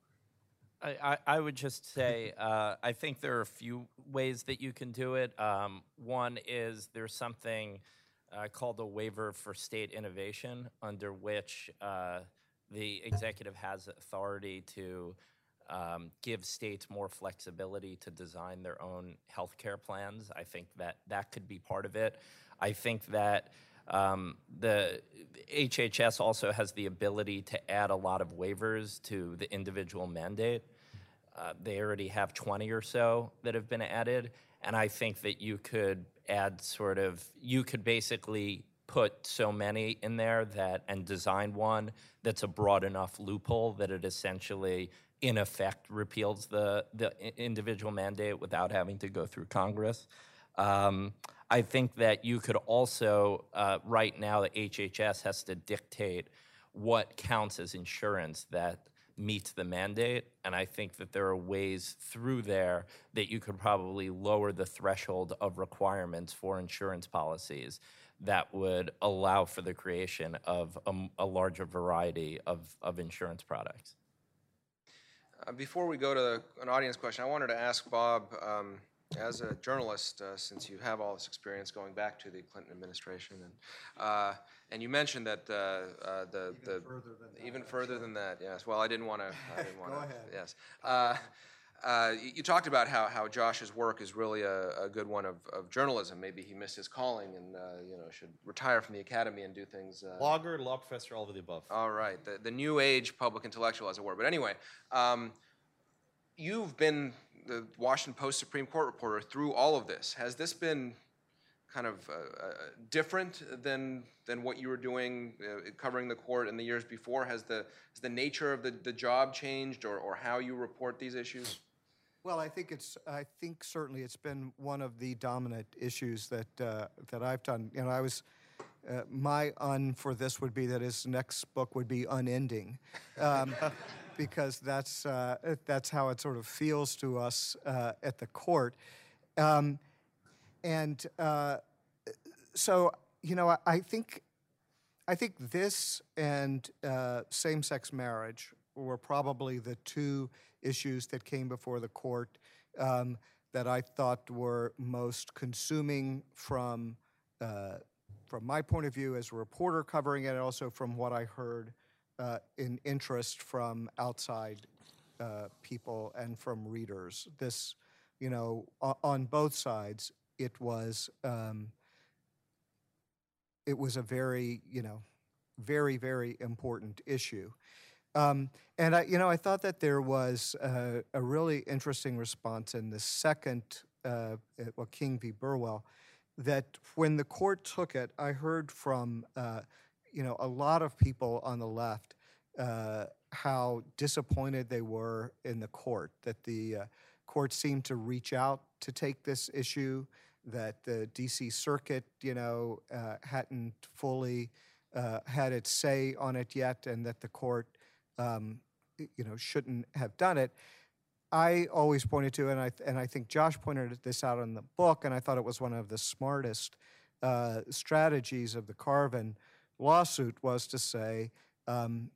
I, I, I would just say uh, I think there are a few ways that you can do it. Um, one is there's something uh, called a waiver for state innovation, under which uh, the executive has authority to um, give states more flexibility to design their own healthcare plans. I think that that could be part of it. I think that um, the HHS also has the ability to add a lot of waivers to the individual mandate. Uh, they already have 20 or so that have been added. And I think that you could add sort of, you could basically put so many in there that, and design one that's a broad enough loophole that it essentially, in effect, repeals the, the individual mandate without having to go through Congress. Um, I think that you could also, uh, right now, the HHS has to dictate what counts as insurance that meets the mandate. And I think that there are ways through there that you could probably lower the threshold of requirements for insurance policies that would allow for the creation of a larger variety of, of insurance products. Uh, Before we go to an audience question, I wanted to ask Bob, um, as a journalist, uh, since you have all this experience going back to the Clinton administration, and uh, and you mentioned that uh, uh, the the further than that, even further than that. Yes. Well, I didn't want to. I didn't want to. ahead. Yes. Uh, you, you talked about how, how Josh's work is really a, a good one of, of journalism. Maybe he missed his calling and uh, you know should retire from the academy and do things. Uh, Blogger, law professor, all of the above. all right, the, the new age public intellectual, as it were. But anyway, um, you've been the Washington Post Supreme Court reporter through all of this. Has this been kind of uh, uh, different than than what you were doing uh, covering the court in the years before? Has the has the nature of the, the job changed, or, or how you report these issues? Well, I think it's, I think certainly it's been one of the dominant issues that, uh, that I've done. You know, I was, uh, my un for this would be that his next book would be unending. Um, because that's, uh, that's how it sort of feels to us uh, at the court. Um, and uh, so, you know, I, I think I think this and uh, same-sex marriage were probably the two issues that came before the court um, that I thought were most consuming from uh, from my point of view as a reporter covering it, and also from what I heard uh, in interest from outside uh, people and from readers. This, you know, on both sides, it was. Um, it was a very, you know, very, very important issue. Um, and I, you know, I thought that there was a, a really interesting response in the second, uh, uh, well, King v. Burwell, that when the court took it, I heard from, uh, you know, a lot of people on the left uh, how disappointed they were in the court, that the uh, court seemed to reach out to take this issue, that the DC Circuit, you know, uh, hadn't fully uh, had its say on it yet, and that the court, um, you know, shouldn't have done it. I always pointed to, and I and I think Josh pointed this out in the book, and I thought it was one of the smartest uh, strategies of the Carvin lawsuit was to say, um,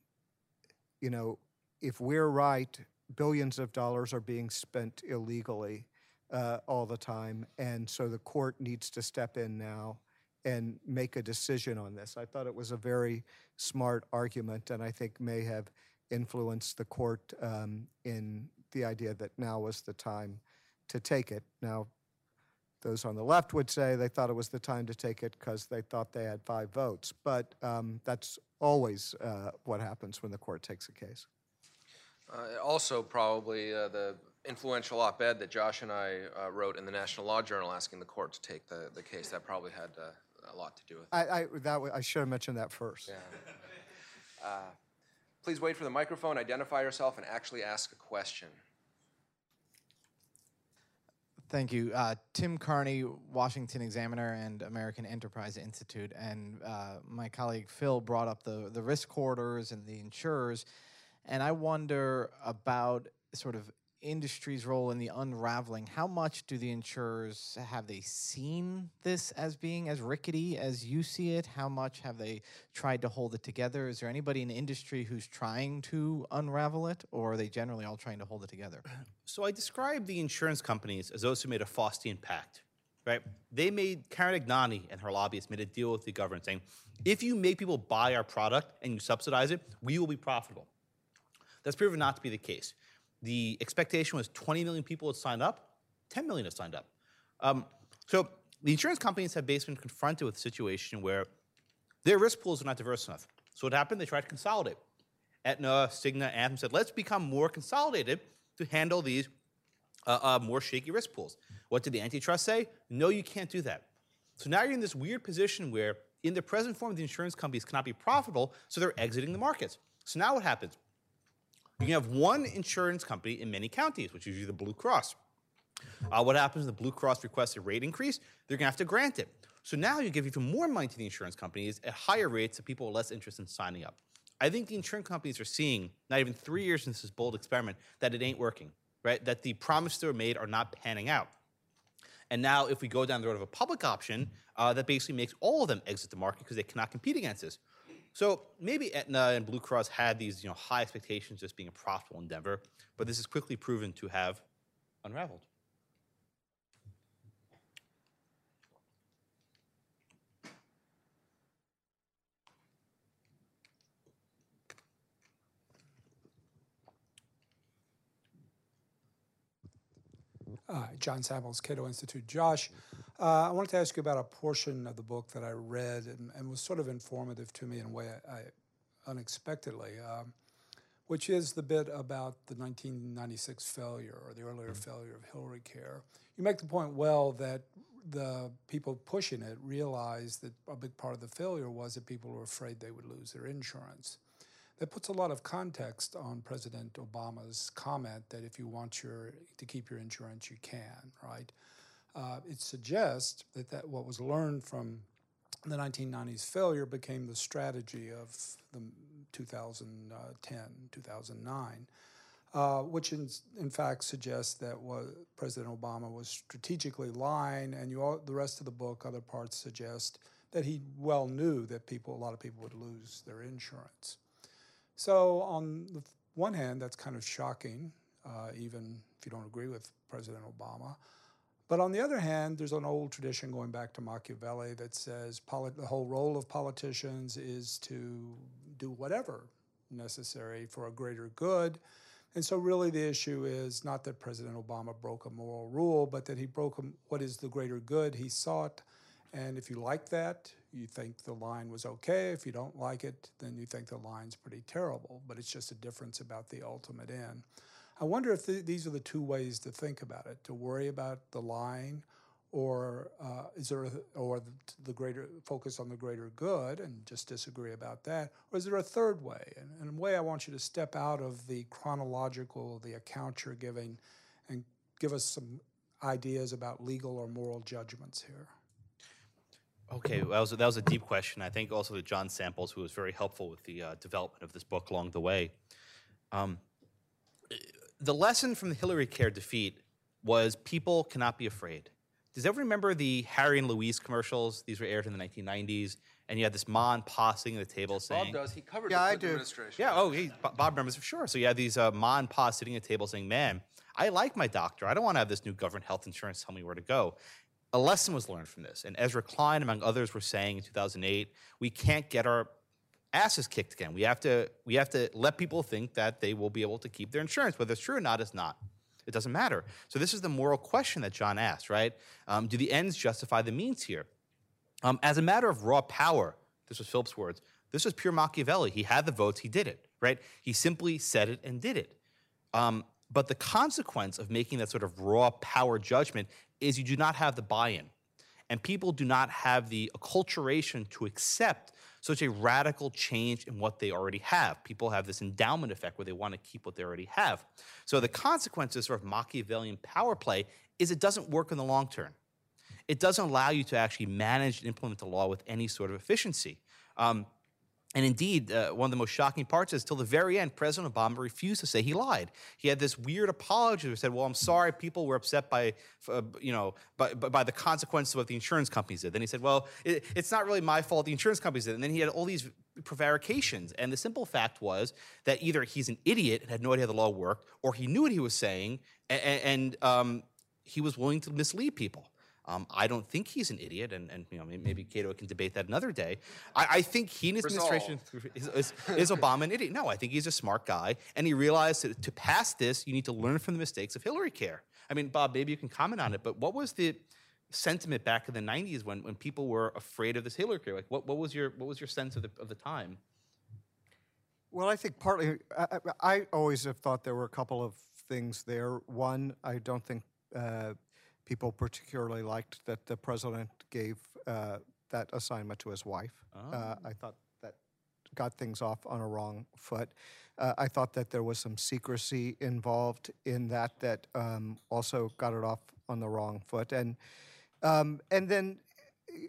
you know, if we're right, billions of dollars are being spent illegally uh, all the time, and so the court needs to step in now and make a decision on this. I thought it was a very smart argument, and I think may have influenced the court um, in the idea that now was the time to take it. Now, those on the left would say they thought it was the time to take it because they thought they had five votes, but um, that's always uh, what happens when the court takes a case. Uh, also, probably uh, the influential op-ed that Josh and I uh, wrote in the National Law Journal asking the court to take the, the case. That probably had uh, a lot to do with it. I, I, that, I should have mentioned that first. Yeah. Uh, Please wait for the microphone, identify yourself, and actually ask a question. Thank you. Uh, Tim Carney, Washington Examiner and American Enterprise Institute. And uh, my colleague Phil brought up the, the risk corridors and the insurers. And I wonder about sort of industry's role in the unraveling. How much do the insurers have they seen this as being as rickety as you see it? How much have they tried to hold it together? Is there anybody in the industry who's trying to unravel it, or are they generally all trying to hold it together? So I describe the insurance companies as those who made a Faustian pact, right? They made, Karen Ignagni and her lobbyists made a deal with the government saying, if you make people buy our product and you subsidize it, we will be profitable. That's proven not to be the case. The expectation was 20 million people had signed up, 10 million have signed up. Um, so the insurance companies have basically been confronted with a situation where their risk pools are not diverse enough. So what happened? They tried to consolidate. Aetna, Cigna, Anthem said, let's become more consolidated to handle these uh, uh, more shaky risk pools. What did the antitrust say? No, you can't do that. So now you're in this weird position where, in the present form, the insurance companies cannot be profitable, so they're exiting the markets. So now what happens? You can have one insurance company in many counties, which is usually the Blue Cross. Uh, what happens when the Blue Cross requests a rate increase? They're going to have to grant it. So now you give even more money to the insurance companies at higher rates so people are less interested in signing up. I think the insurance companies are seeing, not even three years since this bold experiment, that it ain't working, right? That the promises they were made are not panning out. And now, if we go down the road of a public option, uh, that basically makes all of them exit the market because they cannot compete against this. So maybe Aetna and Blue Cross had these you know, high expectations just being a profitable endeavor, but this is quickly proven to have unraveled. Uh, John Samples, Cato Institute. Josh, uh, I wanted to ask you about a portion of the book that I read and, and was sort of informative to me in a way I, I unexpectedly, um, which is the bit about the 1996 failure or the earlier failure of Hillary Care. You make the point well that the people pushing it realized that a big part of the failure was that people were afraid they would lose their insurance. That puts a lot of context on President Obama's comment that if you want your to keep your insurance, you can. Right? Uh, it suggests that, that what was learned from the 1990s failure became the strategy of the 2010, 2009, uh, which in, in fact suggests that what President Obama was strategically lying, and you all, the rest of the book, other parts suggest that he well knew that people, a lot of people would lose their insurance. So on the one hand, that's kind of shocking, uh, even if you don't agree with President Obama. But on the other hand, there's an old tradition going back to Machiavelli that says polit- the whole role of politicians is to do whatever necessary for a greater good. And so, really, the issue is not that President Obama broke a moral rule, but that he broke a, what is the greater good he sought. And if you like that, you think the line was okay. If you don't like it, then you think the line's pretty terrible. But it's just a difference about the ultimate end. I wonder if th- these are the two ways to think about it: to worry about the line, or uh, is there, a, or the, greater focus on the greater good and just disagree about that, or is there a third way? And, and a way, I want you to step out of the chronological, the account you're giving, and give us some ideas about legal or moral judgments here. Okay, well, that was, that was a deep question. I think also to John Samples, who was very helpful with the uh, development of this book along the way. Um, the lesson from the Hillary Care defeat was people cannot be afraid. Does everyone remember the Harry and Louise commercials? These were aired in the 1990s, and you had this ma and pa sitting at the table saying, Bob does. He covered Yeah, the I do. administration. Yeah, oh, he, Bob Bob remembers for sure. So you had these uh, ma and pa sitting at the table saying, "Man, I like my doctor. I don't want to have this new government health insurance tell me where to go." A lesson was learned from this, and Ezra Klein, among others, were saying in 2008, "We can't get our asses kicked again. We have to we have to let people think that they will be able to keep their insurance, whether it's true or not It's not." It doesn't matter. So this is the moral question that John asked, right? Um, do the ends justify the means here? Um, as a matter of raw power, this was Philip's words. This was pure Machiavelli. He had the votes, he did it, right? He simply said it and did it. Um, but the consequence of making that sort of raw power judgment is you do not have the buy in. And people do not have the acculturation to accept such a radical change in what they already have. People have this endowment effect where they want to keep what they already have. So the consequence of sort of Machiavellian power play is it doesn't work in the long term. It doesn't allow you to actually manage and implement the law with any sort of efficiency. Um, and indeed, uh, one of the most shocking parts is till the very end, President Obama refused to say he lied. He had this weird apology. where He said, "Well, I'm sorry, people were upset by, uh, you know, by, by the consequences of what the insurance companies did." Then he said, "Well, it, it's not really my fault. The insurance companies did." And then he had all these prevarications. And the simple fact was that either he's an idiot and had no idea how the law worked, or he knew what he was saying and, and um, he was willing to mislead people. Um, I don't think he's an idiot, and, and you know maybe, maybe Cato can debate that another day. I, I think he and his administration is, is, is Obama an idiot. No, I think he's a smart guy, and he realized that to pass this, you need to learn from the mistakes of Hillary Care. I mean, Bob, maybe you can comment on it, but what was the sentiment back in the '90s when, when people were afraid of this Hillary Care? Like, what, what was your what was your sense of the of the time? Well, I think partly, I, I I always have thought there were a couple of things there. One, I don't think uh, people particularly liked that the president gave uh, that assignment to his wife. Uh, I thought that got things off on a wrong foot. Uh, I thought that there was some secrecy involved in that that um, also got it off on the wrong foot. And um, and then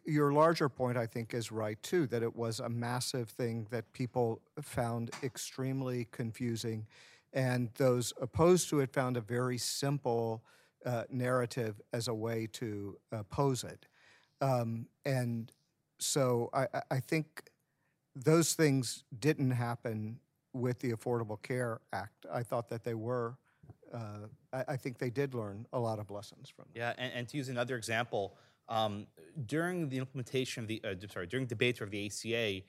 your larger point, I think, is right too. That it was a massive thing that people found extremely confusing, and those opposed to it found a very simple uh, narrative as a way to oppose it. Um, and so I, I- think those things didn't happen with the Affordable Care Act. I thought that they were. Uh, I, I think they did learn a lot of lessons from. It. Yeah, and, and to use another example, um, during the implementation of the, uh, sorry, during debates of the ACA,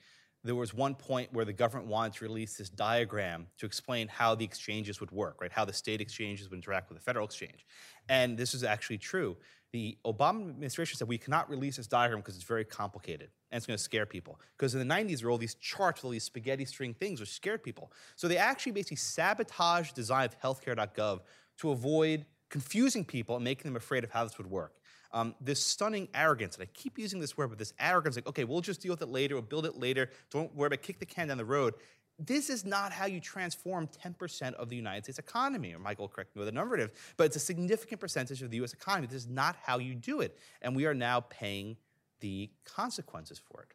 there was one point where the government wanted to release this diagram to explain how the exchanges would work, right? How the state exchanges would interact with the federal exchange. And this is actually true. The Obama administration said we cannot release this diagram because it's very complicated and it's going to scare people. Because in the 90s, there were all these charts all these spaghetti string things which scared people. So they actually basically sabotaged the design of healthcare.gov to avoid confusing people and making them afraid of how this would work. Um, this stunning arrogance, and I keep using this word, but this arrogance, like, okay, we'll just deal with it later, we'll build it later, don't worry about kick the can down the road. This is not how you transform 10% of the United States economy, or Michael, correct me with the numerative, but it's a significant percentage of the US economy. This is not how you do it. And we are now paying the consequences for it.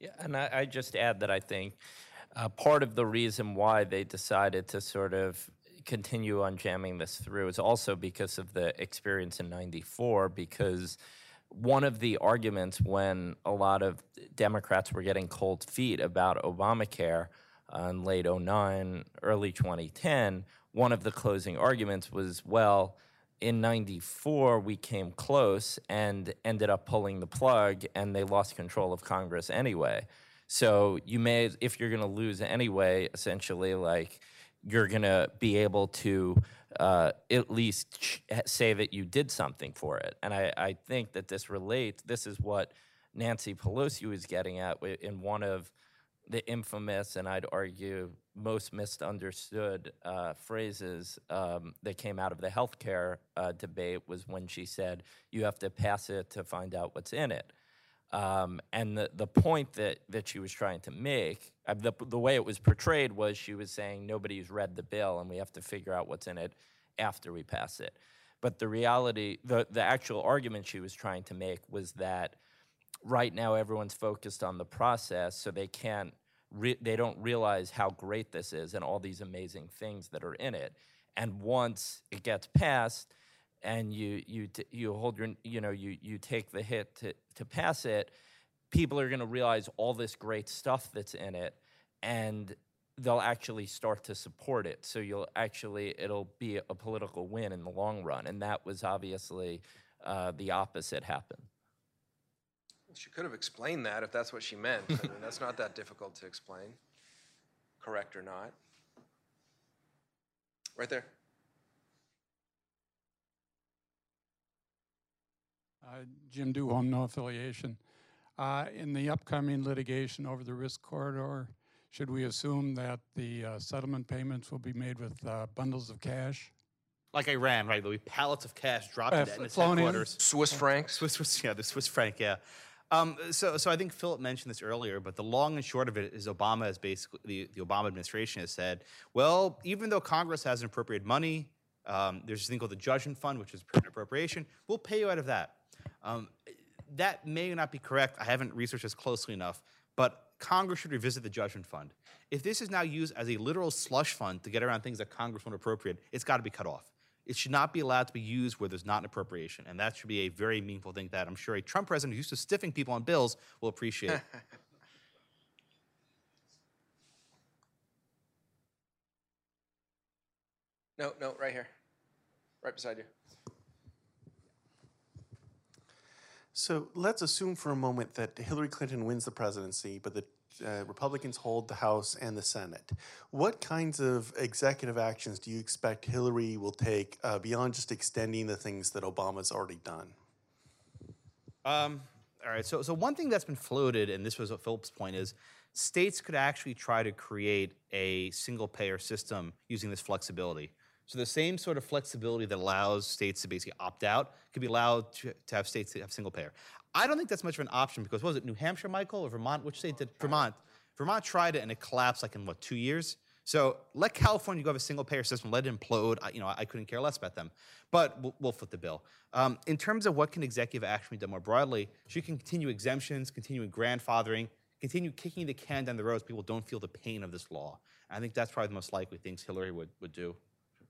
Yeah, and I, I just add that I think uh, part of the reason why they decided to sort of continue on jamming this through. Is also because of the experience in 94 because one of the arguments when a lot of democrats were getting cold feet about obamacare uh, in late 09 early 2010 one of the closing arguments was well in 94 we came close and ended up pulling the plug and they lost control of congress anyway. So you may if you're going to lose anyway essentially like you're going to be able to uh, at least say that you did something for it. And I, I think that this relates, this is what Nancy Pelosi was getting at in one of the infamous and I'd argue most misunderstood uh, phrases um, that came out of the healthcare uh, debate was when she said, you have to pass it to find out what's in it. Um, and the, the point that, that she was trying to make, uh, the, the way it was portrayed was she was saying nobody's read the bill and we have to figure out what's in it after we pass it. But the reality, the, the actual argument she was trying to make was that right now everyone's focused on the process, so they can't, re- they don't realize how great this is and all these amazing things that are in it. And once it gets passed, and you you t- you hold your you know you you take the hit to to pass it, people are going to realize all this great stuff that's in it, and they'll actually start to support it. So you'll actually it'll be a political win in the long run, and that was obviously uh, the opposite happened. She could have explained that if that's what she meant. I mean, that's not that difficult to explain, correct or not. Right there. Uh, Jim Duholm, no affiliation. Uh, In the upcoming litigation over the risk corridor, should we assume that the uh, settlement payments will be made with uh, bundles of cash? Like Iran, right? There'll be pallets of cash dropped Uh, into in its flown in. headquarters. Swiss francs. Swiss, Swiss, yeah, the Swiss franc, yeah. Um, so, so I think Philip mentioned this earlier, but the long and short of it is Obama has basically the, the Obama administration has said, well, even though Congress hasn't appropriated money, um, there's this thing called the Judgment Fund, which is permanent appropriation. We'll pay you out of that. Um, that may not be correct. I haven't researched this closely enough, but Congress should revisit the Judgment Fund. If this is now used as a literal slush fund to get around things that Congress won't appropriate, it's got to be cut off. It should not be allowed to be used where there's not an appropriation, and that should be a very meaningful thing that I'm sure a Trump president who's used to stiffing people on bills will appreciate. No, no, right here. Right beside you. So let's assume for a moment that Hillary Clinton wins the presidency, but the uh, Republicans hold the House and the Senate. What kinds of executive actions do you expect Hillary will take uh, beyond just extending the things that Obama's already done? Um, all right. So, so one thing that's been floated, and this was what Philip's point is, states could actually try to create a single payer system using this flexibility. So the same sort of flexibility that allows states to basically opt out could be allowed to, to have states that have single payer. I don't think that's much of an option because was it New Hampshire, Michael, or Vermont? Which state did Vermont? Vermont tried it and it collapsed like in what two years. So let California go have a single payer system, let it implode. I, you know, I couldn't care less about them, but we'll, we'll foot the bill. Um, in terms of what can executive action be done more broadly, she can continue exemptions, continue grandfathering, continue kicking the can down the road so people don't feel the pain of this law. I think that's probably the most likely things Hillary would, would do.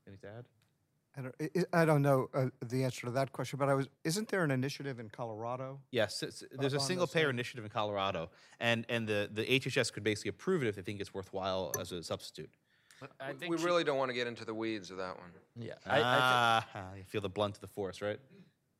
Anything to add? I don't, I- I I don't know uh, the answer to that question, but I was, isn't there an initiative in Colorado? Yes, it's, there's a single payer same- initiative in Colorado, and, and the, the HHS could basically approve it if they think it's worthwhile as a substitute. I We think she- really don't want to get into the weeds of that one. yeah. I, I thi- ah, you feel the blunt of the force, right?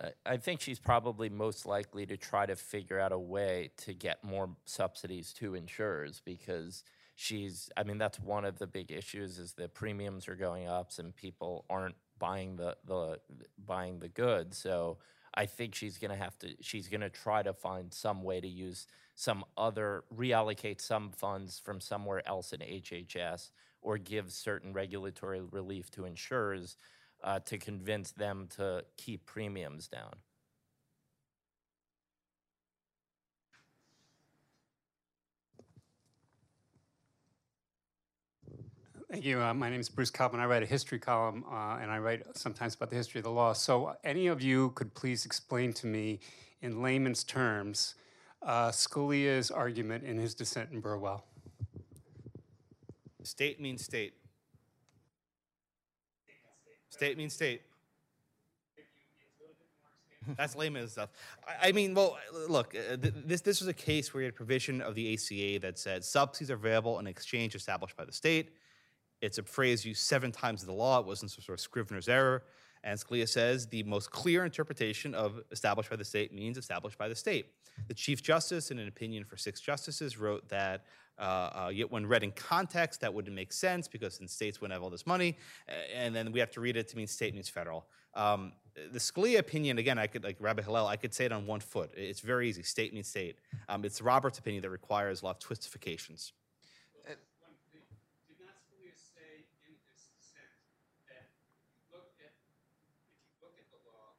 I- I think she's probably most likely to try to figure out a way to get more subsidies to insurers because she's, I mean, that's one of the big issues is that premiums are going up and people aren't buying the, the buying the goods. So I think she's going to have to, she's going to try to find some way to use some other, reallocate some funds from somewhere else in HHS or give certain regulatory relief to insurers uh, to convince them to keep premiums down. Thank you. Uh, my name is Bruce Kalman. I write a history column, uh, and I write sometimes about the history of the law. So, uh, any of you could please explain to me, in layman's terms, uh, Scalia's argument in his dissent in Burwell? State means state. State means state. That's layman stuff. I, I mean, well, look, uh, th- this this was a case where you had a provision of the ACA that said subsidies are available in exchange established by the state. It's a phrase used seven times in the law. It wasn't some sort of Scrivener's error. And Scalia says the most clear interpretation of established by the state means established by the state. The Chief Justice, in an opinion for six justices, wrote that uh, uh, yet when read in context, that wouldn't make sense because then states wouldn't have all this money, and then we have to read it to mean state means federal. Um, the Scalia opinion, again, I could like Rabbi Hillel, I could say it on one foot. It's very easy. State means state. Um, it's Roberts' opinion that requires a lot of twistifications. Did not Scalia say in his dissent that look at, if you look at the law,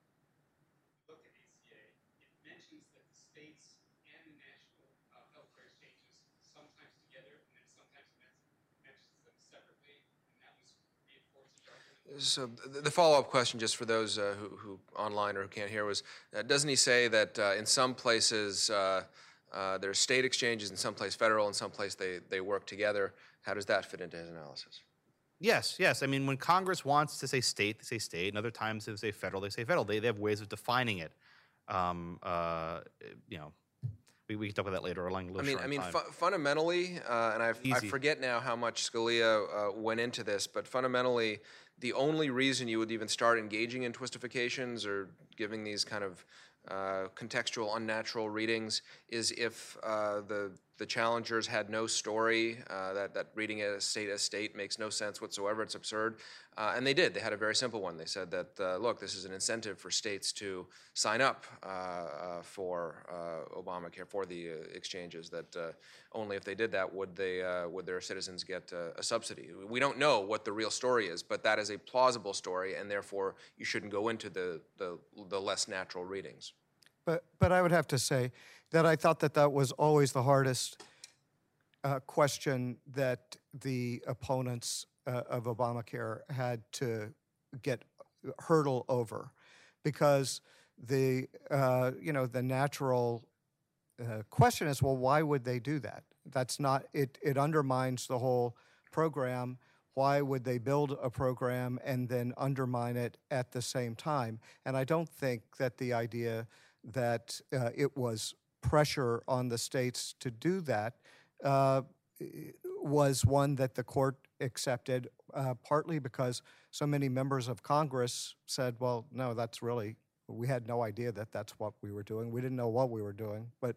look at ACA, it mentions that the states and the national uh, healthcare exchanges sometimes together, and then sometimes men- mentions them separately, and that was reinforced each other. So the follow-up question, just for those uh, who, who online or who can't hear, was uh, doesn't he say that uh, in some places uh, uh, there's state exchanges, in some place federal, in some place they, they work together? How does that fit into his analysis? Yes, yes. I mean, when Congress wants to say state, they say state, and other times they say federal, they say federal. They, they have ways of defining it. Um, uh, you know, we, we can talk about that later along. I mean, I mean, fu- fundamentally, uh, and I, I forget now how much Scalia uh, went into this, but fundamentally, the only reason you would even start engaging in twistifications or giving these kind of uh, contextual, unnatural readings is if uh, the the challengers had no story. Uh, that that reading it as state as state makes no sense whatsoever. It's absurd, uh, and they did. They had a very simple one. They said that uh, look, this is an incentive for states to sign up uh, uh, for uh, Obamacare for the exchanges. That only if they did that would they would their citizens get a subsidy. We don't know what the real story is, but that is a plausible story, and therefore you shouldn't go into the the, the less natural readings. But, but I would have to say that I thought that that was always the hardest uh, question that the opponents uh, of Obamacare had to get hurdle over, because the uh, you know the natural uh, question is, well, why would they do that? That's not it. It undermines the whole program. Why would they build a program and then undermine it at the same time? And I don't think that the idea that uh, it was pressure on the states to do that uh, was one that the court accepted, uh, partly because so many members of Congress said, well, no, that's really, we had no idea that that's what we were doing. We didn't know what we were doing, but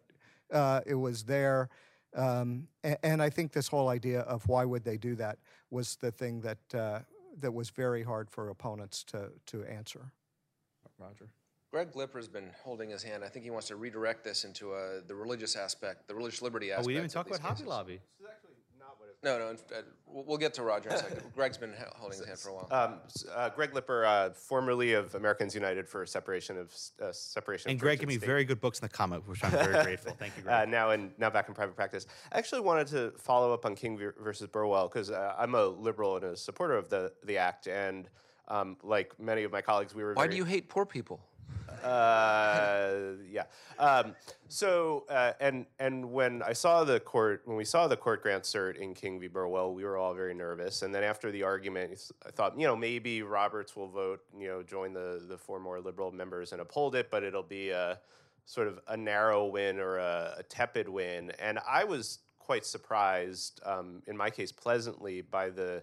uh, it was there. Um, a- and, I think this whole idea of why would they do that was the thing that, uh, that was very hard for opponents to, to answer. Roger. Greg Lipper's been holding his hand. I think he wants to redirect this into uh, the religious aspect, the religious liberty oh, aspect. we didn't even of talk these about Hobby cases. Lobby. No, no, in- uh, we'll we'll get to Roger in a second. Greg's been holding his hand for a while. Um, uh, Greg Lipper, uh, formerly of Americans United for Separation of uh, Separation. And of Greg gave me State. very good books in the comic, which I'm very grateful. Thank you, Uh, Greg. now in now back in private practice. I actually wanted to follow up on King ver- versus Burwell because uh, I'm a liberal and a supporter of the the act, and um, like many of my colleagues, we were. Why very, do you hate poor people? Uh, yeah. Um, so, uh, and and when I saw the court, when we saw the court grant cert in King v. Burwell, we were all very nervous. And then after the argument, I thought, you know, maybe Roberts will vote, you know, join the the four more liberal members and uphold it, but it'll be a sort of a narrow win or a, a tepid win. And I was quite surprised, um, in my case, pleasantly by the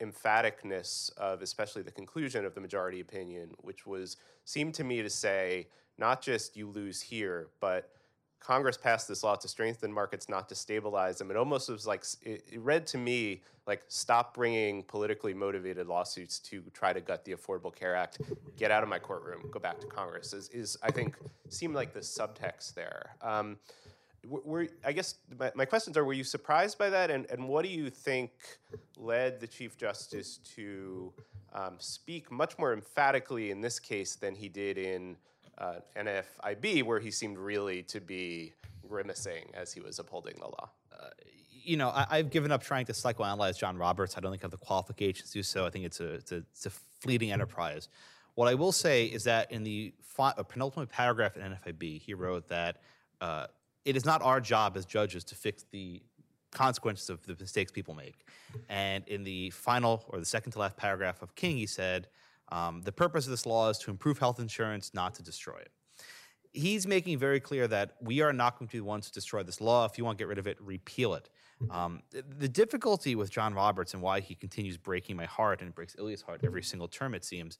emphaticness of especially the conclusion of the majority opinion, which was seemed to me to say not just you lose here, but Congress passed this law to strengthen markets, not to stabilize them. It almost was like it, read to me like stop bringing politically motivated lawsuits to try to gut the Affordable Care Act. Get out of my courtroom. Go back to Congress. Is, is I think seemed like the subtext there. Um, were, I guess my, my questions are: Were you surprised by that, and, and what do you think led the Chief Justice to um, speak much more emphatically in this case than he did in uh, NFIB, where he seemed really to be grimacing as he was upholding the law. you know, I, I've given up trying to psychoanalyze John Roberts. I don't think I have the qualifications to do so. I think it's a, it's a, it's a fleeting enterprise. What I will say is that in the fi- uh, penultimate paragraph in NFIB, he wrote that uh, it is not our job as judges to fix the consequences of the mistakes people make. And in the final or the second to last paragraph of King, he said, um, the purpose of this law is to improve health insurance, not to destroy it he's making very clear that we are not going to be the ones to destroy this law. If you want to get rid of it, repeal it. Um, the, difficulty with John Roberts and why he continues breaking my heart and breaks Ilya's heart every single term, it seems,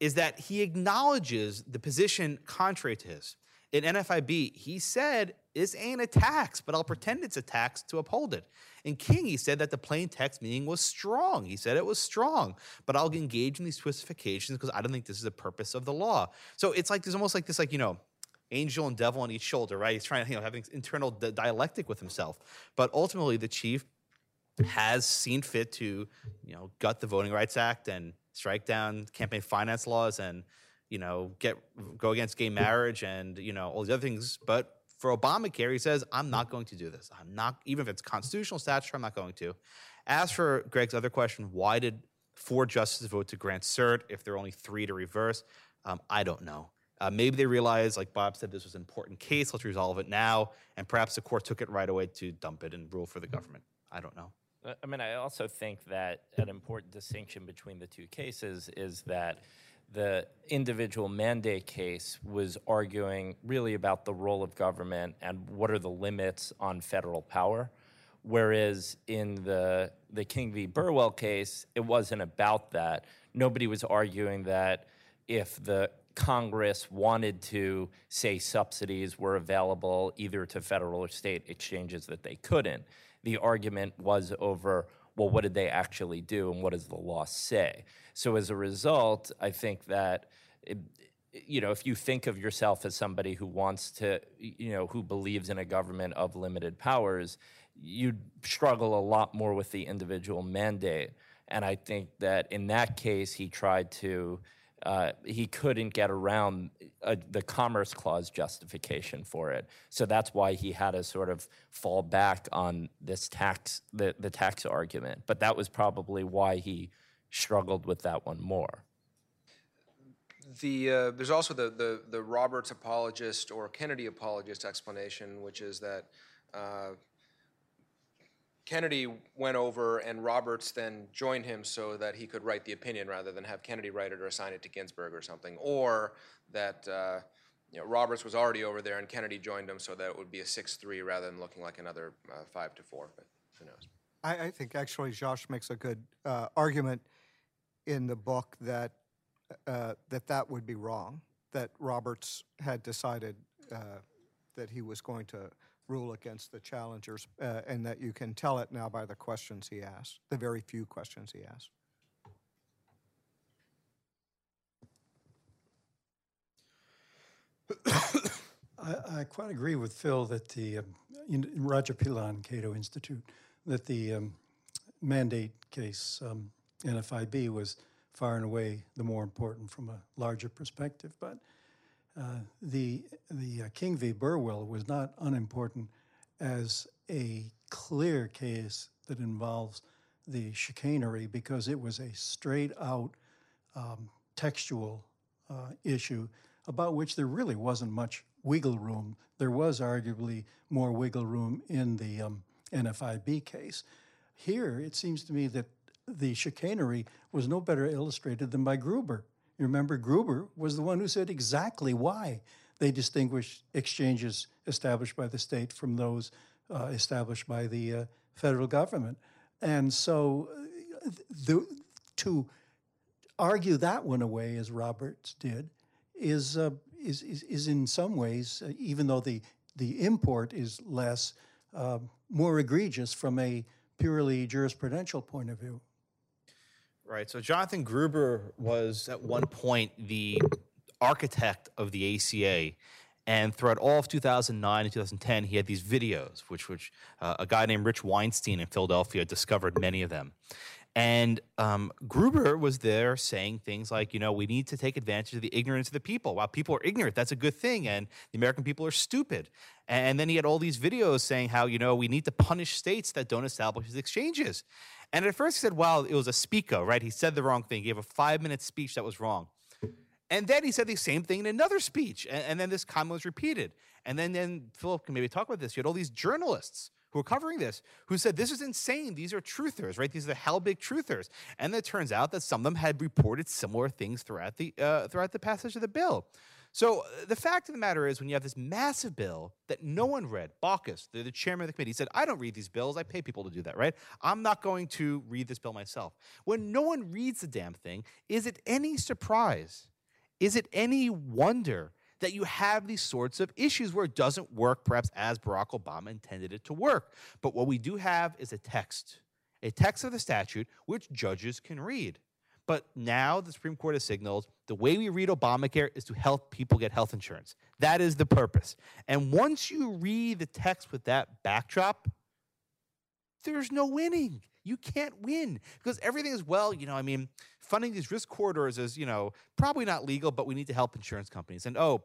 is that he acknowledges the position contrary to his. In NFIB, he said, This ain't a tax, but I'll pretend it's a tax to uphold it. In King, he said that the plain text meaning was strong. He said it was strong, but I'll engage in these twistifications because I don't think this is the purpose of the law. So it's like there's almost like this, like, you know, angel and devil on each shoulder, right? He's trying to, you know, having internal di- dialectic with himself. But ultimately, the chief has seen fit to, you know, gut the Voting Rights Act and strike down campaign finance laws and, you know, get go against gay marriage and you know all these other things. But for Obamacare, he says, I'm not going to do this. I'm not, even if it's constitutional statute, I'm not going to. As for Greg's other question, why did four justices vote to grant cert if there are only three to reverse? Um, I don't know. Uh, maybe they realized, like Bob said, this was an important case. Let's resolve it now. And perhaps the court took it right away to dump it and rule for the government. I don't know. Uh, I mean, I also think that an important distinction between the two cases is that the individual mandate case was arguing really about the role of government and what are the limits on federal power. Whereas in the, the King v. Burwell case, it wasn't about that. Nobody was arguing that if the Congress wanted to say subsidies were available either to federal or state exchanges that they couldn't. The argument was over, well, what did they actually do and what does the law say? So as a result, I think that. It, you know, if you think of yourself as somebody who wants to, you know, who believes in a government of limited powers, you'd struggle a lot more with the individual mandate. And I think that in that case, he tried to uh, he couldn't get around uh, the Commerce Clause justification for it. So that's why he had to sort of fall back on this tax, the, the tax argument. But that was probably why he struggled with that one more. The, uh, there's also the, the, the Roberts apologist or Kennedy apologist explanation, which is that uh, Kennedy went over and Roberts then joined him so that he could write the opinion rather than have Kennedy write it or assign it to Ginsburg or something, or that uh, you know, Roberts was already over there and Kennedy joined him so that it would be a 6-3 rather than looking like another uh, 5 to 4, but who knows. I, I think actually Josh makes a good uh, argument in the book that, uh, that that would be wrong, that Roberts had decided uh, that he was going to rule against the challengers, uh, and that you can tell it now by the questions he asked, the very few questions he asked. I, I quite agree with Phil that the um, in, Roger Pilon, Cato Institute, that the um, mandate case, um, NFIB, was far and away the more important from a larger perspective. But uh, the the uh, King v. Burwell was not unimportant as a clear case that involves the chicanery because it was a straight out um, textual uh, issue about which there really wasn't much wiggle room. There was arguably more wiggle room in the um, NFIB case. Here, it seems to me that the chicanery was no better illustrated than by Gruber. You remember, Gruber was the one who said exactly why they distinguish exchanges established by the state from those uh, established by the uh, federal government. And so, the, to argue that one away, as Roberts did, is, uh, is, is, is in some ways, uh, even though the, the import is less, uh, more egregious from a purely jurisprudential point of view. Right. So Jonathan Gruber was at one point the architect of the ACA. And throughout all of 2009 and 2010, he had these videos, which, which uh, a guy named Rich Weinstein in Philadelphia discovered many of them. And um, Gruber was there saying things like, you know, we need to take advantage of the ignorance of the people. While people are ignorant, that's a good thing. And the American people are stupid. And then he had all these videos saying how, you know, we need to punish states that don't establish these exchanges. And at first he said, well, it was a speaker, right? He said the wrong thing. He gave a five minute speech that was wrong. And then he said the same thing in another speech. And, and then this comment was repeated. And then, then Philip can maybe talk about this. You had all these journalists who were covering this who said, This is insane. These are truthers, right? These are the Halbig truthers. And it turns out that some of them had reported similar things throughout the, uh, throughout the passage of the bill. So uh, the fact of the matter is, when you have this massive bill that no one read, Baucus, the, the chairman of the committee, said, I don't read these bills. I pay people to do that, right? I'm not going to read this bill myself. When no one reads the damn thing, is it any surprise? Is it any wonder that you have these sorts of issues where it doesn't work perhaps as Barack Obama intended it to work? But what we do have is a text, a text of the statute which judges can read. But now the Supreme Court has signaled the way we read Obamacare is to help people get health insurance. That is the purpose. And once you read the text with that backdrop, there's no winning. You can't win because everything is, well, you know, I mean, funding these risk corridors is, you know, probably not legal, but we need to help insurance companies. And oh,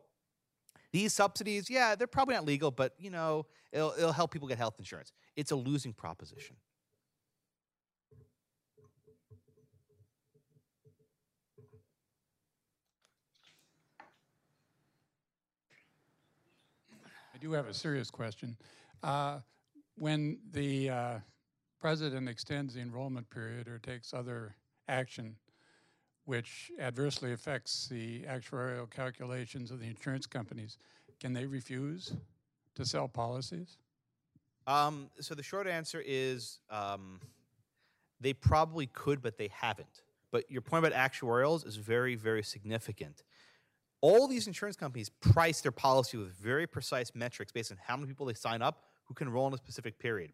these subsidies, yeah, they're probably not legal, but, you know, it'll, it'll help people get health insurance. It's a losing proposition. I do have a serious question. Uh, when the uh, president extends the enrollment period or takes other action which adversely affects the actuarial calculations of the insurance companies, can they refuse to sell policies? Um, so the short answer is um, they probably could, but they haven't. But your point about actuarials is very, very significant. All these insurance companies price their policy with very precise metrics based on how many people they sign up who can enroll in a specific period.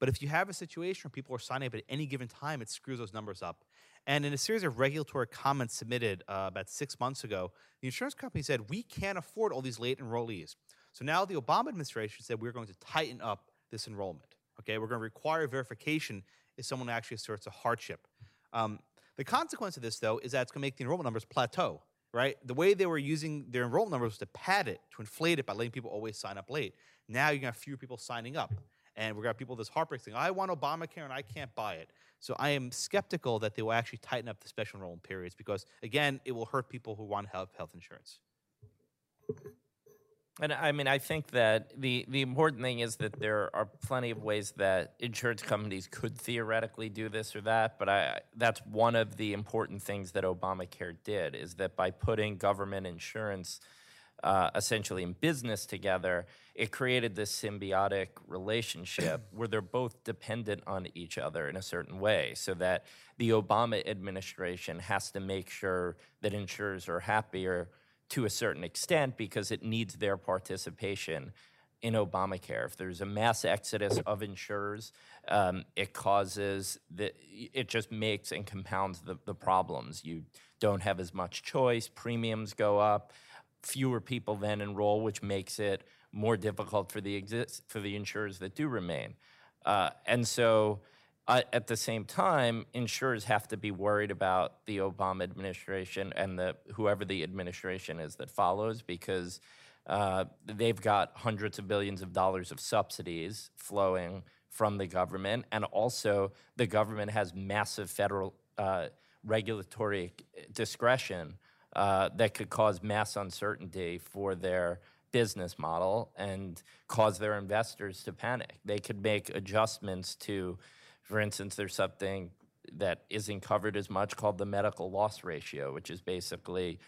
But if you have a situation where people are signing up at any given time, it screws those numbers up. And in a series of regulatory comments submitted uh, about six months ago, the insurance company said, we can't afford all these late enrollees. So now the Obama administration said, we're going to tighten up this enrollment. Okay, we're going to require verification if someone actually asserts a hardship. Um, the consequence of this, though, is that it's going to make the enrollment numbers plateau, right? The way they were using their enrollment numbers was to pad it, to inflate it by letting people always sign up late. Now you're have fewer people signing up. And to have people this heartbreak saying, I want Obamacare and I can't buy it. So I am skeptical that they will actually tighten up the special enrollment periods because, again, it will hurt people who want health, health insurance. And I mean, I think that the, the important thing is that there are plenty of ways that insurance companies could theoretically do this or that, but I, that's one of the important things that Obamacare did is that by putting government insurance uh, essentially in business together, it created this symbiotic relationship where they're both dependent on each other in a certain way. So that the Obama administration has to make sure that insurers are happier to a certain extent because it needs their participation in Obamacare. If there's a mass exodus of insurers, um, it causes the, it just makes and compounds the, the problems. You don't have as much choice, premiums go up fewer people then enroll, which makes it more difficult for the exist for the insurers that do remain. Uh, and so, uh, at the same time, insurers have to be worried about the Obama administration and the whoever the administration is that follows, because uh, they've got hundreds of billions of dollars of subsidies flowing from the government, and also the government has massive federal uh, regulatory discretion uh, that could cause mass uncertainty for their business model and cause their investors to panic. They could make adjustments to, for instance, there's something that isn't covered as much called the medical loss ratio, which is basically,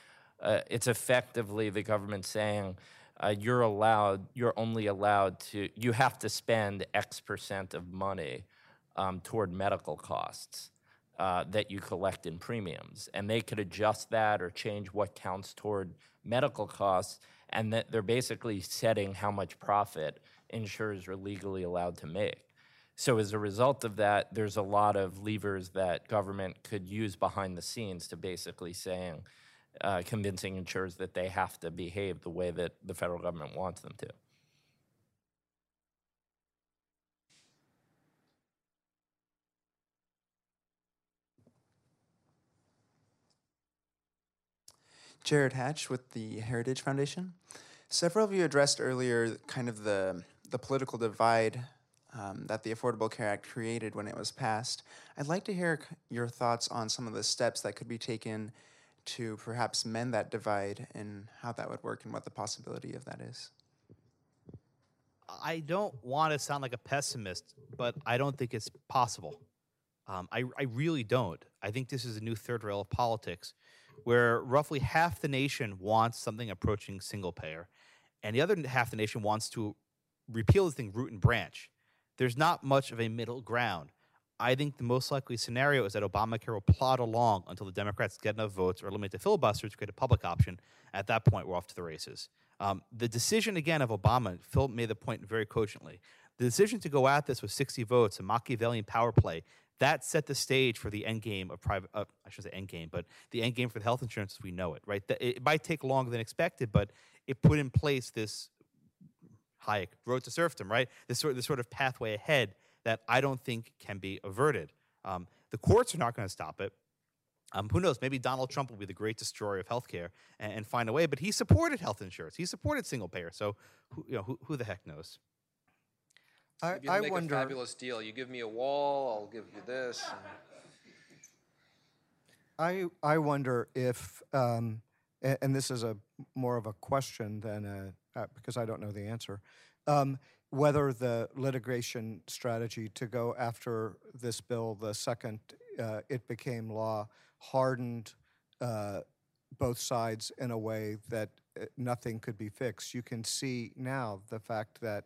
uh, it's effectively the government saying, uh, you're allowed, you're only allowed to, you have to spend X percent of money um, toward medical costs. uh, that you collect in premiums. And they could adjust that or change what counts toward medical costs. And that they're basically setting how much profit insurers are legally allowed to make. So as a result of that, there's a lot of levers that government could use behind the scenes to basically saying, uh, convincing insurers that they have to behave the way that the federal government wants them to. Jared Hatch with the Heritage Foundation. Several of you addressed earlier kind of the, the political divide um, that the Affordable Care Act created when it was passed. I'd like to hear your thoughts on some of the steps that could be taken to perhaps mend that divide and how that would work and what the possibility of that is. I don't want to sound like a pessimist, but I don't think it's possible. Um, I, I really don't. I think this is a new third rail of politics where roughly half the nation wants something approaching single payer, and the other half the nation wants to repeal this thing root and branch. There's not much of a middle ground. I think the most likely scenario is that Obamacare will plod along until the Democrats get enough votes or eliminate the filibuster to create a public option. At that point, we're off to the races. Um, the decision again of Obama, Phil made the point very cogently. The decision to go at this with 60 votes, a Machiavellian power play, that set the stage for the end game of private. Uh, I shouldn't say end game, but the end game for the health insurance as we know it. Right, it might take longer than expected, but it put in place this Hayek road to serfdom. Right, this sort this sort of pathway ahead that I don't think can be averted. Um, the courts are not going to stop it. Um, who knows? Maybe Donald Trump will be the great destroyer of healthcare and, and find a way. But he supported health insurance. He supported single payer. So, who, you know, who, who the heck knows? I, If you I make wonder. a fabulous deal, you give me a wall, I'll give you this. and- I I wonder if, um, a- and this is a more of a question than a uh, because I don't know the answer, um, whether the litigation strategy to go after this bill the second uh, it became law hardened uh, both sides in a way that uh, nothing could be fixed. You can see now the fact that.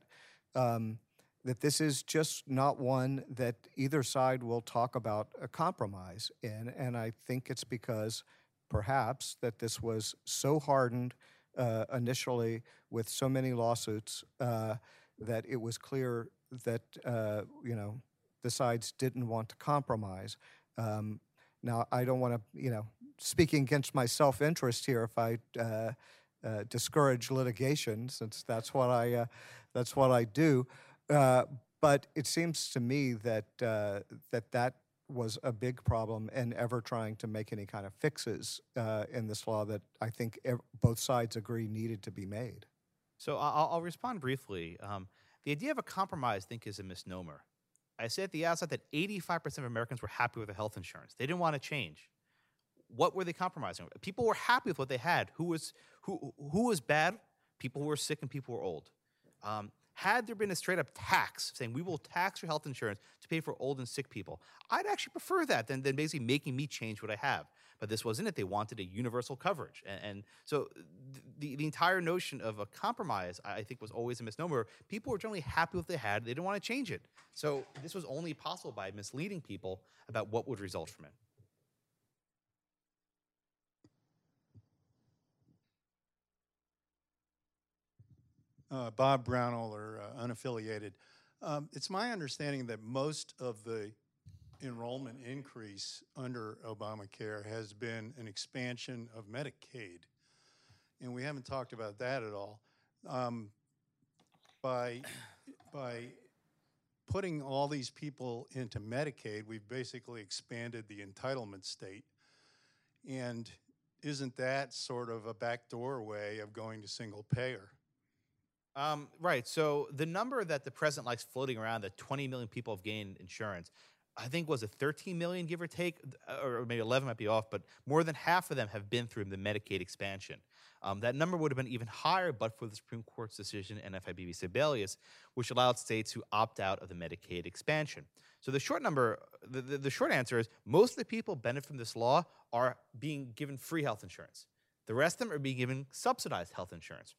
Um, that this is just not one that either side will talk about a compromise in. And I think it's because perhaps that this was so hardened uh, initially with so many lawsuits uh, that it was clear that, uh, you know, the sides didn't want to compromise. Um, now, I don't want to, you know, speaking against my self interest here if I uh, uh, discourage litigation, since that's what I, uh, that's what I do. But it seems to me that that that was a big problem in ever trying to make any kind of fixes uh, in this law that I think ev- both sides agree needed to be made. So I'll, I'll respond briefly. Um, the idea of a compromise, I think, is a misnomer. I said at the outset that 85% of Americans were happy with their health insurance. They didn't want to change. What were they compromising? People were happy with what they had. Who was who? Who was bad? People who were sick and people who were old. Um, had there been a straight up tax saying we will tax your health insurance to pay for old and sick people, I'd actually prefer that than, than basically making me change what I have. But this wasn't it. They wanted a universal coverage. And, and so the, the entire notion of a compromise, I think, was always a misnomer. People were generally happy with what they had, they didn't want to change it. So this was only possible by misleading people about what would result from it. Uh, Bob Brownoller, uh, unaffiliated. Um, it's my understanding that most of the enrollment increase under Obamacare has been an expansion of Medicaid. And we haven't talked about that at all. Um, by, by putting all these people into Medicaid, we've basically expanded the entitlement state. And isn't that sort of a backdoor way of going to single payer? Um, right. So the number that the president likes floating around that 20 million people have gained insurance, I think was a 13 million, give or take, or maybe 11 might be off, but more than half of them have been through the Medicaid expansion. Um, that number would have been even higher, but for the Supreme Court's decision in FIB v. Sebelius, which allowed states to opt out of the Medicaid expansion. So the short number, the, the, the short answer is most of the people benefit from this law are being given free health insurance. The rest of them are being given subsidized health insurance.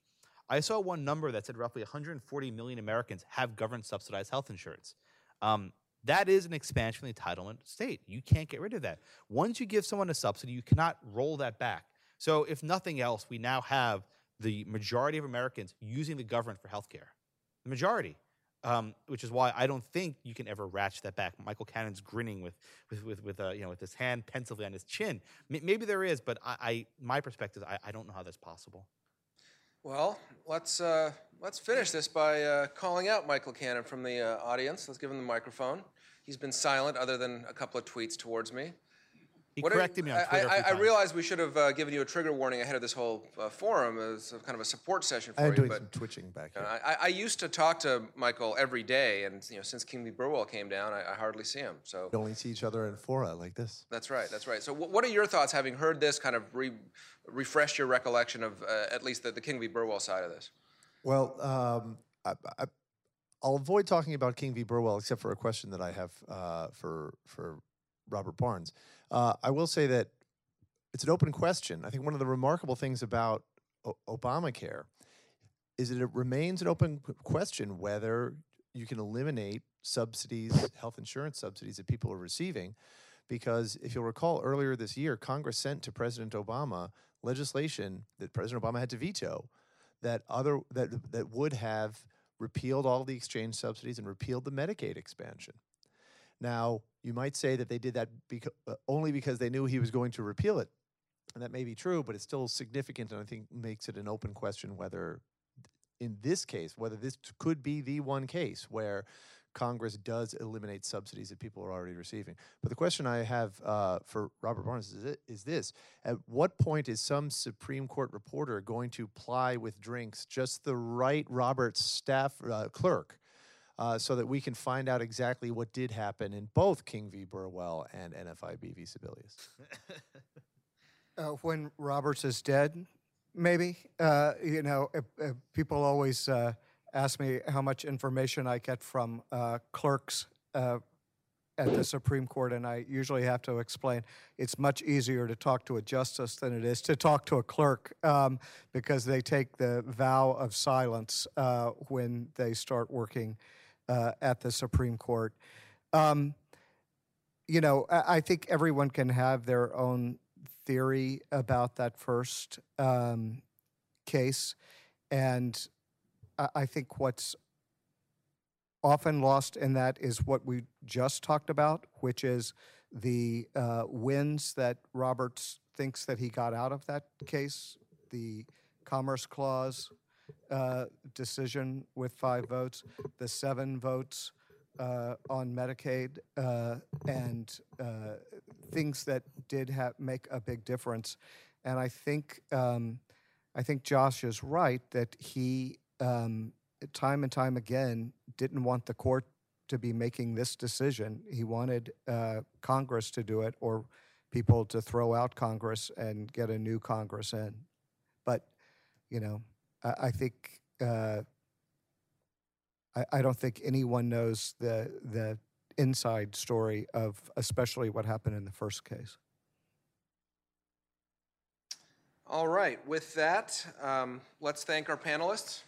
I saw one number that said roughly 140 million Americans have government subsidized health insurance. Um, That is an expansion of the entitlement state. You can't get rid of that. Once you give someone a subsidy, you cannot roll that back. So, if nothing else, we now have the majority of Americans using the government for healthcare. The majority. Um, which is why I don't think you can ever ratchet that back. Michael Cannon's grinning with, with, with, with uh, you know, with his hand pensively on his chin. M- maybe there is, but I, I my perspective, I, I don't know how that's possible. Well, let's, uh, let's finish this by uh, calling out Michael Cannon from the uh, audience. Let's give him the microphone. He's been silent other than a couple of tweets towards me. He What corrected me on I- Twitter. I, few I realize we should have uh, given you a trigger warning ahead of this whole uh, forum as kind of a support session for I am you. doing but some twitching back uh, here. I, I used to talk to Michael every day, and you know, since King v. Burwell came down, I, I hardly see him. So We only see each other in fora like this. that's right. That's right. So, wh- what are your thoughts, having heard this, kind of re- refresh your recollection of uh, at least the, the King v. Burwell side of this? Well, um, I, I, I'll avoid talking about King v. Burwell, except for a question that I have uh, for for Robert Barnes. Uh, I will say that it's an open question. I think one of the remarkable things about o- Obamacare is that it remains an open question whether you can eliminate subsidies, health insurance subsidies that people are receiving. Because if you'll recall, earlier this year, Congress sent to President Obama legislation that President Obama had to veto that other that that would have repealed all the exchange subsidies and repealed the Medicaid expansion. Now, you might say that they did that beca- uh, only because they knew he was going to repeal it. And that may be true, but it's still significant and I think makes it an open question whether in this case, whether this could be the one case where Congress does eliminate subsidies that people are already receiving. But the question I have uh, for Robert Barnes is, it, is this At what point is some Supreme Court reporter going to ply with drinks just the right Robert staff uh, clerk? Uh, so that we can find out exactly what did happen in both King v. Burwell and NFIB v. Sebelius. Uh, when Roberts is dead, maybe. Uh, you know, people always uh, ask me how much information I get from uh, clerks uh, at the Supreme Court, and I usually have to explain it's much easier to talk to a justice than it is to talk to a clerk um, because they take the vow of silence uh, when they start working uh, at the Supreme Court. Um, you know, I, I think everyone can have their own theory about that first um, case, and I, I think what's often lost in that is what we just talked about, which is the uh, wins that Roberts thinks that he got out of that case, the Commerce Clause uh, decision with five votes, the seven votes uh, on Medicaid, uh, and uh, things that did ha- make a big difference. And I think um, I think Josh is right that he um, time and time again didn't want the court to be making this decision. He wanted uh, Congress to do it or people to throw out Congress and get a new Congress in. But you know, I think. Uh, I, I don't think anyone knows the the inside story of especially what happened in the first case. All right. With that, um, let's thank our panelists